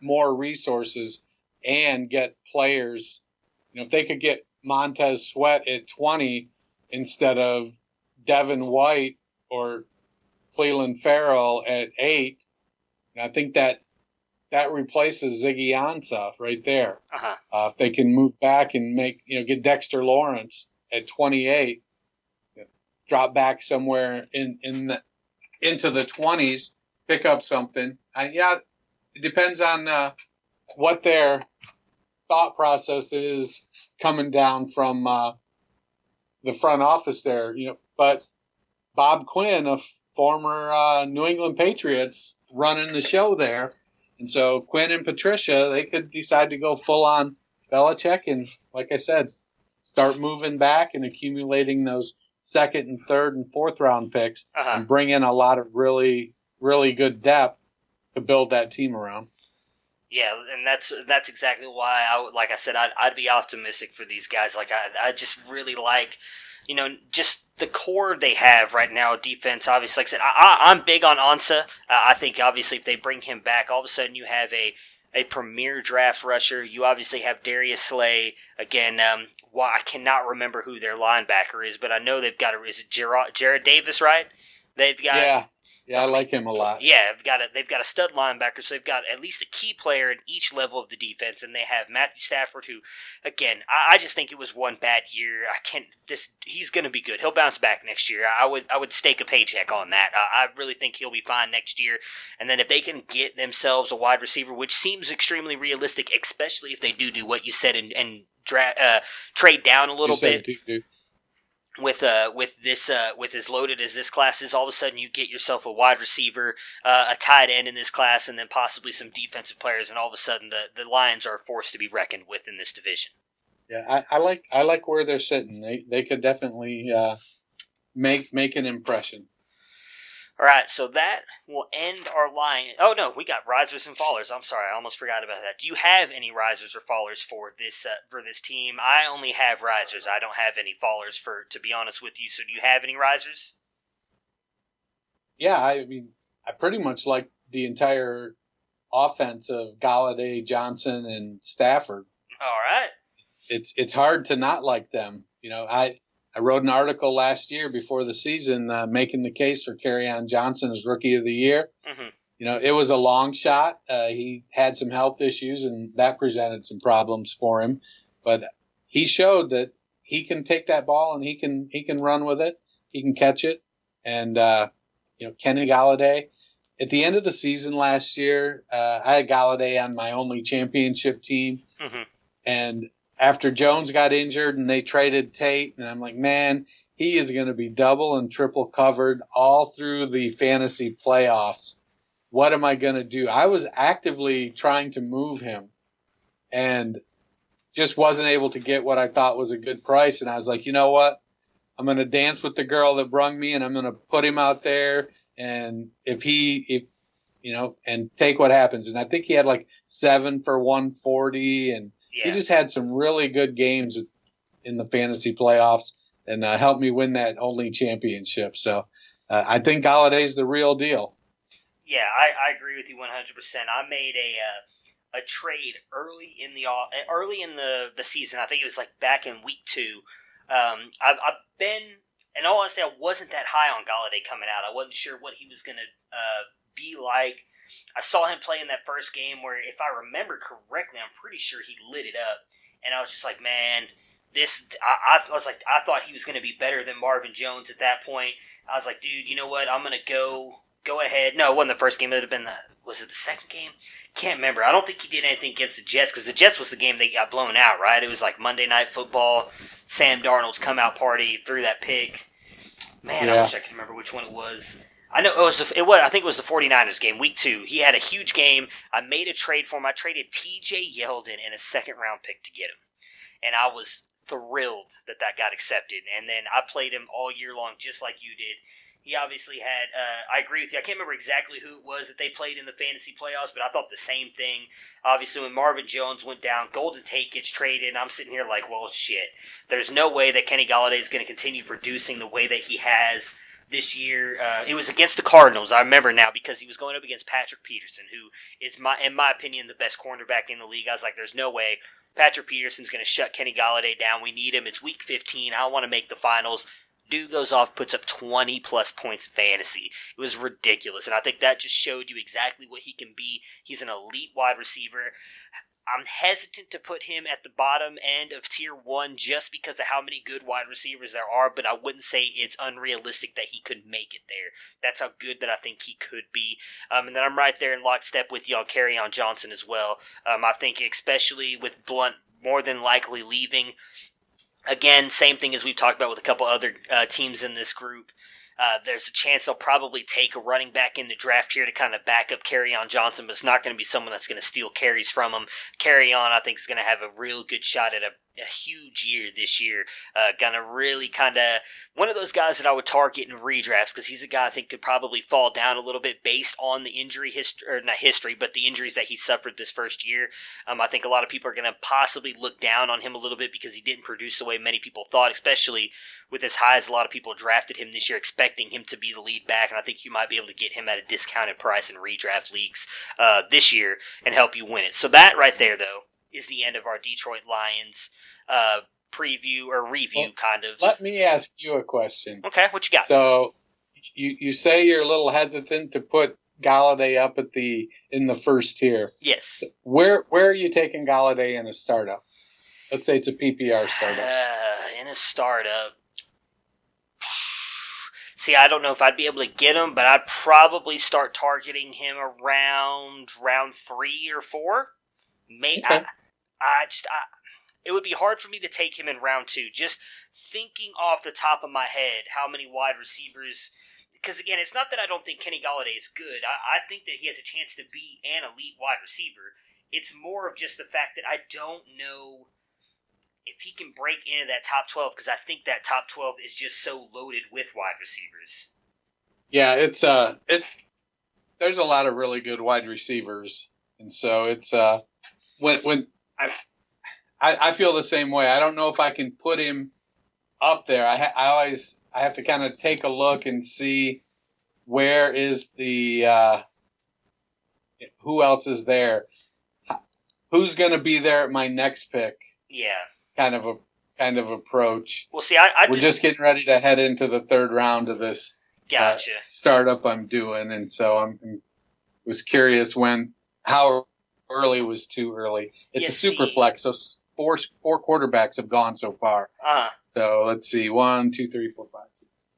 more resources and get players. You know, if they could get Montez Sweat at 20 instead of Devin White or Clelin Ferrell at eight, I think that that replaces Ziggy Ansah right there. Uh-huh. Uh, if they can move back and make, you know, get Dexter Lawrence at 28, drop back somewhere in, in the, into the 20s, pick up something. Uh, yeah, it depends on uh, what their thought process is coming down from uh, the front office there. You know, but Bob Quinn, a former uh, New England Patriots, running the show there, and so Quinn and Patricia they could decide to go full on Belichick, and like I said, start moving back and accumulating those second and third and fourth round picks Uh-huh. and bring in a lot of really really good depth to build that team around. Yeah, and that's that's exactly why I like I said I'd, I'd be optimistic for these guys. Like I I just really like you know just the core they have right now defense. Obviously, like I said, I, I, I'm big on Ansah. Uh, I think obviously if they bring him back, all of a sudden you have a a premier draft rusher. You obviously have Darius Slay again. Um, well, I cannot remember who their linebacker is, but I know they've got a is it Jarrad, Jarrad Davis, right? They've got Yeah, yeah, I like him a lot. yeah, they've got a they've got a stud linebacker, so they've got at least a key player in each level of the defense, and they have Matthew Stafford, who, again, I, I just think it was one bad year. I can't. This he's going to be good. He'll bounce back next year. I would I would stake a paycheck on that. I, I really think he'll be fine next year. And then if they can get themselves a wide receiver, which seems extremely realistic, especially if they do do what you said and and dra- uh, trade down a little bit dude. With uh with this uh with as loaded as this class is, all of a sudden you get yourself a wide receiver, uh, a tight end in this class, and then possibly some defensive players, and all of a sudden the the Lions are a force to be reckoned with in this division. Yeah, I, I like I like where they're sitting. They they could definitely uh, make make an impression. All right, so that will end our line. Oh no, we got risers and fallers. I'm sorry, I almost forgot about that. Do you have any risers or fallers for this uh, for this team? I only have risers. I don't have any fallers for to be honest with you. So do you have any risers? Yeah, I mean, I pretty much like the entire offense of Golladay, Johnson, and Stafford. All right. It's it's hard to not like them. You know, I I wrote an article last year before the season uh, making the case for on Johnson as Rookie of the Year. hmm You know, it was a long shot. Uh, he had some health issues, and that presented some problems for him. But he showed that he can take that ball and he can he can run with it. He can catch it. And uh, you know, Kenny Golladay. At the end of the season last year, uh, I had Golladay on my only championship team, Mhm. and after Jones got injured and they traded Tate, and I'm like, man, he is going to be double and triple covered all through the fantasy playoffs. What am I going to do? I was actively trying to move him and just wasn't able to get what I thought was a good price. And I was like, you know what? I'm going to dance with the girl that brung me and I'm going to put him out there. And if he, if, you know, and take what happens. And I think he had like seven for 140 and Yeah. he just had some really good games in the fantasy playoffs and uh, helped me win that only championship. So uh, I think Golladay's the real deal. Yeah, I, I agree with you one hundred percent. I made a uh, a trade early in the early in the, the season. I think it was like back in week two. Um, I've, I've been, in all honesty, I wasn't that high on Golladay coming out. I wasn't sure what he was going to uh, be like. I saw him play in that first game where, if I remember correctly, I'm pretty sure he lit it up, and I was just like, man. This I, I was like I thought he was going to be better than Marvin Jones at that point. I was like, dude, you know what? I'm going to go go ahead. No, it wasn't the first game. It would have been the was it the second game? Can't remember. I don't think he did anything against the Jets because the Jets was the game they got blown out. Right? It was like Monday Night Football. Sam Darnold's come out party threw that pick. Man, I wish I could remember which one it was. I know it was. The, it was. I think it was the 49ers game, week two. He had a huge game. I made a trade for him. I traded T.J. Yeldon and a second round pick to get him, and I was thrilled that that got accepted. And then I played him all year long, just like you did. He obviously had. Uh, I agree with you. I can't remember exactly who it was that they played in the fantasy playoffs, but I thought the same thing. Obviously, when Marvin Jones went down, Golden Tate gets traded. And I'm sitting here like, well, shit. There's no way that Kenny Golladay is going to continue producing the way that he has this year. Uh, it was against the Cardinals. I remember now because he was going up against Patrick Peterson, who is my, in my opinion, the best cornerback in the league. I was like, there's no way Patrick Peterson's going to shut Kenny Golladay down. We need him. It's Week 15. I want to make the finals. Dude goes off, puts up 20 plus points fantasy. It was ridiculous. And I think that just showed you exactly what he can be. He's an elite wide receiver. I'm hesitant to put him at the bottom end of tier one just because of how many good wide receivers there are, but I wouldn't say it's unrealistic that he could make it there. That's how good that I think he could be. Um, and then I'm right there in lockstep with you on Kerryon Johnson as well. Um, I think, especially with Blunt more than likely leaving. Again, same thing as we've talked about with a couple other uh, teams in this group. Uh, there's a chance they'll probably take a running back in the draft here to kind of back up Kerryon Johnson, but it's not going to be someone that's going to steal carries from him. Kerryon, I think, is going to have a real good shot at a a huge year this year. Uh, gonna really kind of one of those guys that I would target in redrafts because he's a guy I think could probably fall down a little bit based on the injury history, or not history, but the injuries that he suffered this first year. Um, I think a lot of people are gonna possibly look down on him a little bit because he didn't produce the way many people thought, especially with as high as a lot of people drafted him this year, expecting him to be the lead back. And I think you might be able to get him at a discounted price in redraft leagues uh, this year and help you win it. So that right there, though, is the end of our Detroit Lions uh, preview or review, well, kind of. Let me ask you a question. Okay, what you got? So, you you say you're a little hesitant to put Golladay up at the in the first tier. Yes. Where where are you taking Golladay in a startup? Let's say it's a PPR startup. Uh, in a startup. See, I don't know if I'd be able to get him, but I'd probably start targeting him around round three or four. May okay. I, I just I, it would be hard for me to take him in round two. Just thinking off the top of my head how many wide receivers. Because again, it's not that I don't think Kenny Golladay is good. I, I think that he has a chance to be an elite wide receiver. It's more of just the fact that I don't know if he can break into that top 12 because I think that top 12 is just so loaded with wide receivers. Yeah, it's uh it's there's a lot of really good wide receivers. And so it's uh when when I I, I feel the same way. I don't know if I can put him up there. I, ha- I always I have to kind of take a look and see where is the uh, who else is there, who's going to be there at my next pick. Yeah, kind of a kind of approach. Well, see, I, I we're just, just, getting ready to head into the third round of this uh, gotcha. uh, startup I'm doing, and so I'm was curious when how early was too early. It's a super see. flex, so four four quarterbacks have gone so far. Uh-huh. So let's see, one, two, three, four, five, six,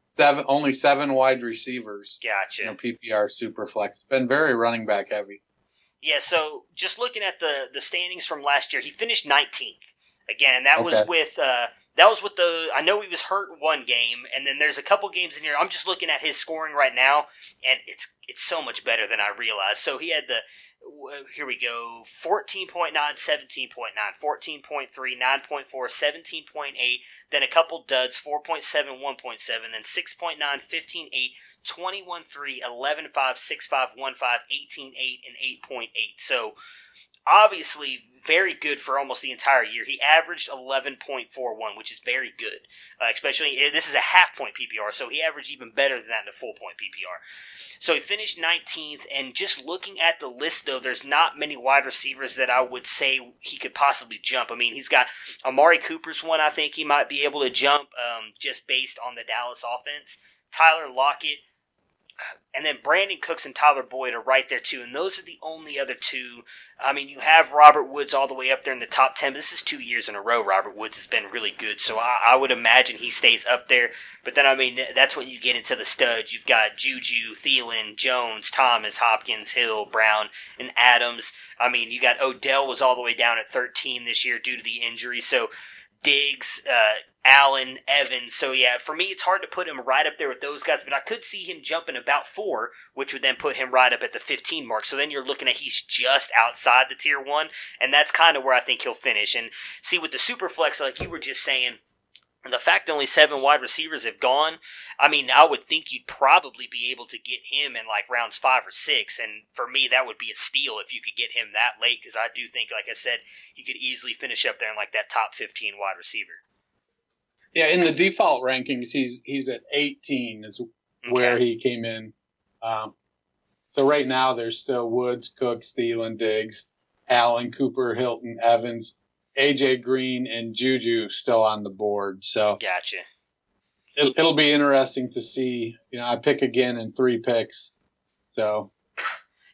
seven. Only seven wide receivers. Gotcha. You know, PPR super flex. It's been very running back heavy. Yeah. So just looking at the the standings from last year, he finished 19th again, and that okay. was with. Uh, that was with the. I know he was hurt one game, and then there's a couple games in here. I'm just looking at his scoring right now, and it's it's so much better than I realized. So he had the here we go 14.9 17.9 14.3 9.4 17.8 then a couple duds 4.7 1.7 then 6.9 15 8 21 3 11 5 6 5 1 5 18 8 and 8.8 so obviously very good for almost the entire year. He averaged 11.41, which is very good, uh, especially eh, this is a half point PPR, so he averaged even better than that in the full point PPR. So he finished 19th, and just looking at the list, though, there's not many wide receivers that I would say he could possibly jump. I mean, he's got Amari Cooper's one, I think he might be able to jump um, just based on the Dallas offense. Tyler Lockett and then Brandin Cooks and Tyler Boyd are right there too, and those are the only other two. I mean, you have Robert Woods all the way up there in the top ten. This is two years in a row. Robert Woods has been really good, so I, I would imagine he stays up there. But then, I mean, that's when you get into the studs. You've got Juju, Thielen, Jones, Thomas, Hopkins, Hill, Brown, and Adams. I mean, you got Odell was all the way down at thirteen this year due to the injury, so. Diggs, uh, Allen, Evans. So yeah, for me, it's hard to put him right up there with those guys, but I could see him jumping about four, which would then put him right up at the 15 mark. So then you're looking at he's just outside the tier one, and that's kind of where I think he'll finish. And see, with the super flex, like you were just saying, the fact only seven wide receivers have gone, I mean, I would think you'd probably be able to get him in like rounds five or six. And for me, that would be a steal if you could get him that late, because I do think, like I said, he could easily finish up there in like that top 15 wide receiver. Yeah, in the default rankings, he's he's at 18 is where okay. he came in. Um, so right now, there's still Woods, Cook, Thielen, Diggs, Allen, Cooper, Hilton, Evans, AJ Green, and Juju still on the board. So gotcha. It, it'll be interesting to see. You know, I pick again in three picks. So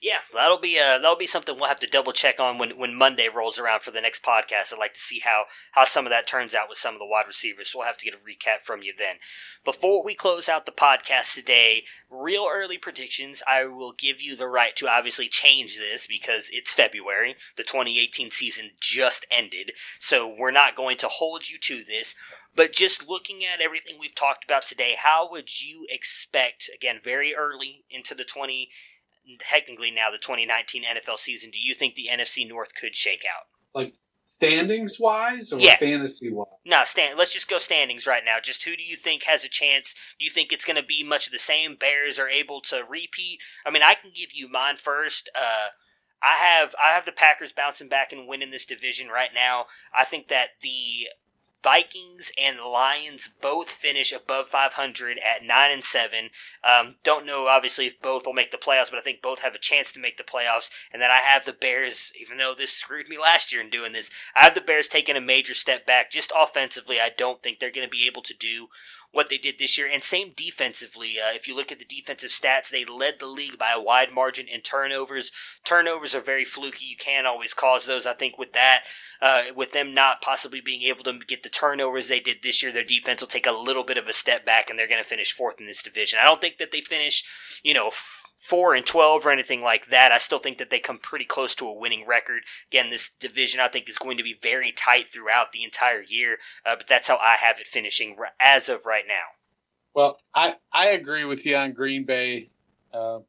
Yeah, that'll be uh, that'll be something we'll have to double check on when, when Monday rolls around for the next podcast. I'd like to see how how some of that turns out with some of the wide receivers. So we'll have to get a recap from you then. Before we close out the podcast today, real early predictions. I will give you the right to obviously change this because it's February. The 2018 season just ended, so we're not going to hold you to this. But just looking at everything we've talked about today, how would you expect, again, very early into the 20, technically now the 2019 NFL season, do you think the NFC North could shake out? Like standings wise or Yeah. fantasy wise? No, stand. Let's just go standings right now. Just who do you think has a chance? Do you think it's going to be much of the same? Bears are able to repeat. I mean, I can give you mine first. Uh, I have I have the Packers bouncing back and winning this division right now. I think that the Vikings and Lions both finish above 500 at 9 and 7. Um, don't know, obviously, if both will make the playoffs, but I think both have a chance to make the playoffs. And then I have the Bears, even though this screwed me last year in doing this, I have the Bears taking a major step back. Just offensively, I don't think they're going to be able to do what they did this year. And same defensively. Uh, if you look at the defensive stats, they led the league by a wide margin in turnovers. Turnovers are very fluky. You can't always cause those. I think with that, uh, with them not possibly being able to get the turnovers they did this year, their defense will take a little bit of a step back and they're going to finish fourth in this division. I don't think that they finish, you know, f- four and 12 or anything like that. I still think that they come pretty close to a winning record. Again, this division I think is going to be very tight throughout the entire year, uh, but that's how I have it finishing as of right now. Well, I, I agree with you on Green Bay uh,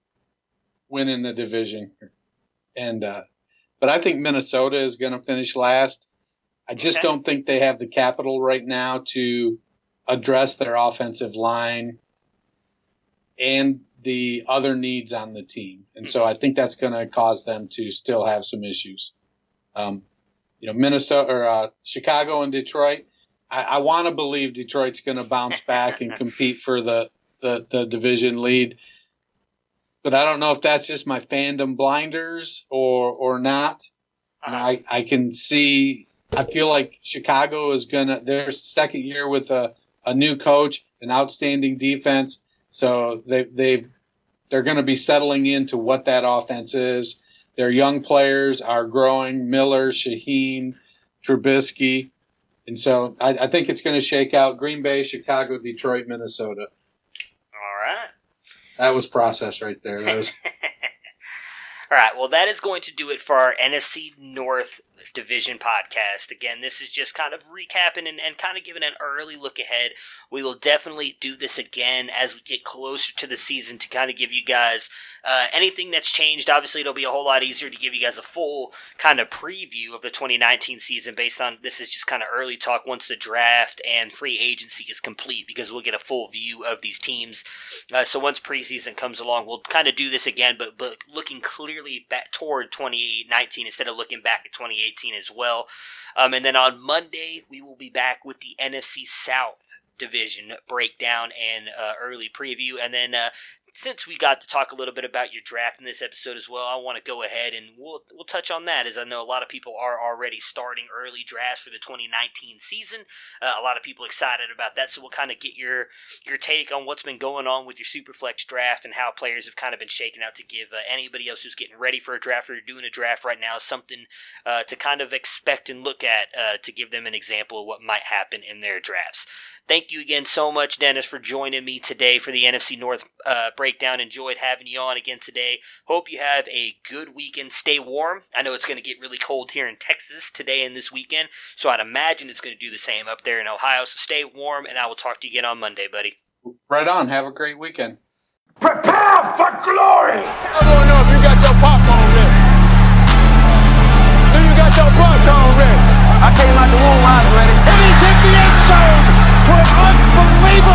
winning the division, and uh, but I think Minnesota is going to finish last. I just Okay. don't think they have the capital right now to address their offensive line and the other needs on the team, and so I think that's going to cause them to still have some issues. Um, you know, Minnesota or uh, Chicago and Detroit. I, I want to believe Detroit's going to bounce back and compete for the, the, the division lead. But I don't know if that's just my fandom blinders or, or not. Know, I, I can see, I feel like Chicago is going to, their second year with a, a new coach, an outstanding defense. So they, they, they're going to be settling into what that offense is. Their young players are growing. Miller, Shaheen, Trubisky. And so I, I think it's going to shake out Green Bay, Chicago, Detroit, Minnesota. All right. That was process right there. Was All right, well, that is going to do it for our NFC North Division podcast. Again, this is just kind of recapping and, and kind of giving an early look ahead. We will definitely do this again as we get closer to the season to kind of give you guys uh, anything that's changed. Obviously, it'll be a whole lot easier to give you guys a full kind of preview of the 2019 season based on this is just kind of early talk once the draft and free agency is complete because we'll get a full view of these teams. Uh, so once preseason comes along, we'll kind of do this again, but but looking clearly back toward 2019 instead of looking back at 2018 as well. Um, and then on Monday, we will be back with the NFC South division breakdown and uh, early preview, and then. Uh, since we got to talk a little bit about your draft in this episode as well, I want to go ahead and we'll we'll touch on that as I know a lot of people are already starting early drafts for the 2019 season. Uh, a lot of people excited about that, so we'll kind of get your your take on what's been going on with your Superflex draft and how players have kind of been shaken out to give uh, anybody else who's getting ready for a draft or doing a draft right now something uh, to kind of expect and look at uh, to give them an example of what might happen in their drafts. Thank you again so much, Dennis, for joining me today for the NFC North uh, breakdown. Enjoyed having you on again today. Hope you have a good weekend. Stay warm. I know it's going to get really cold here in Texas today and this weekend, so I'd imagine it's going to do the same up there in Ohio. So stay warm, and I will talk to you again on Monday, buddy. right on. Have a great weekend. Prepare for glory! I don't know if you got your popcorn ready. Do you got your popcorn ready? I came out the womb, I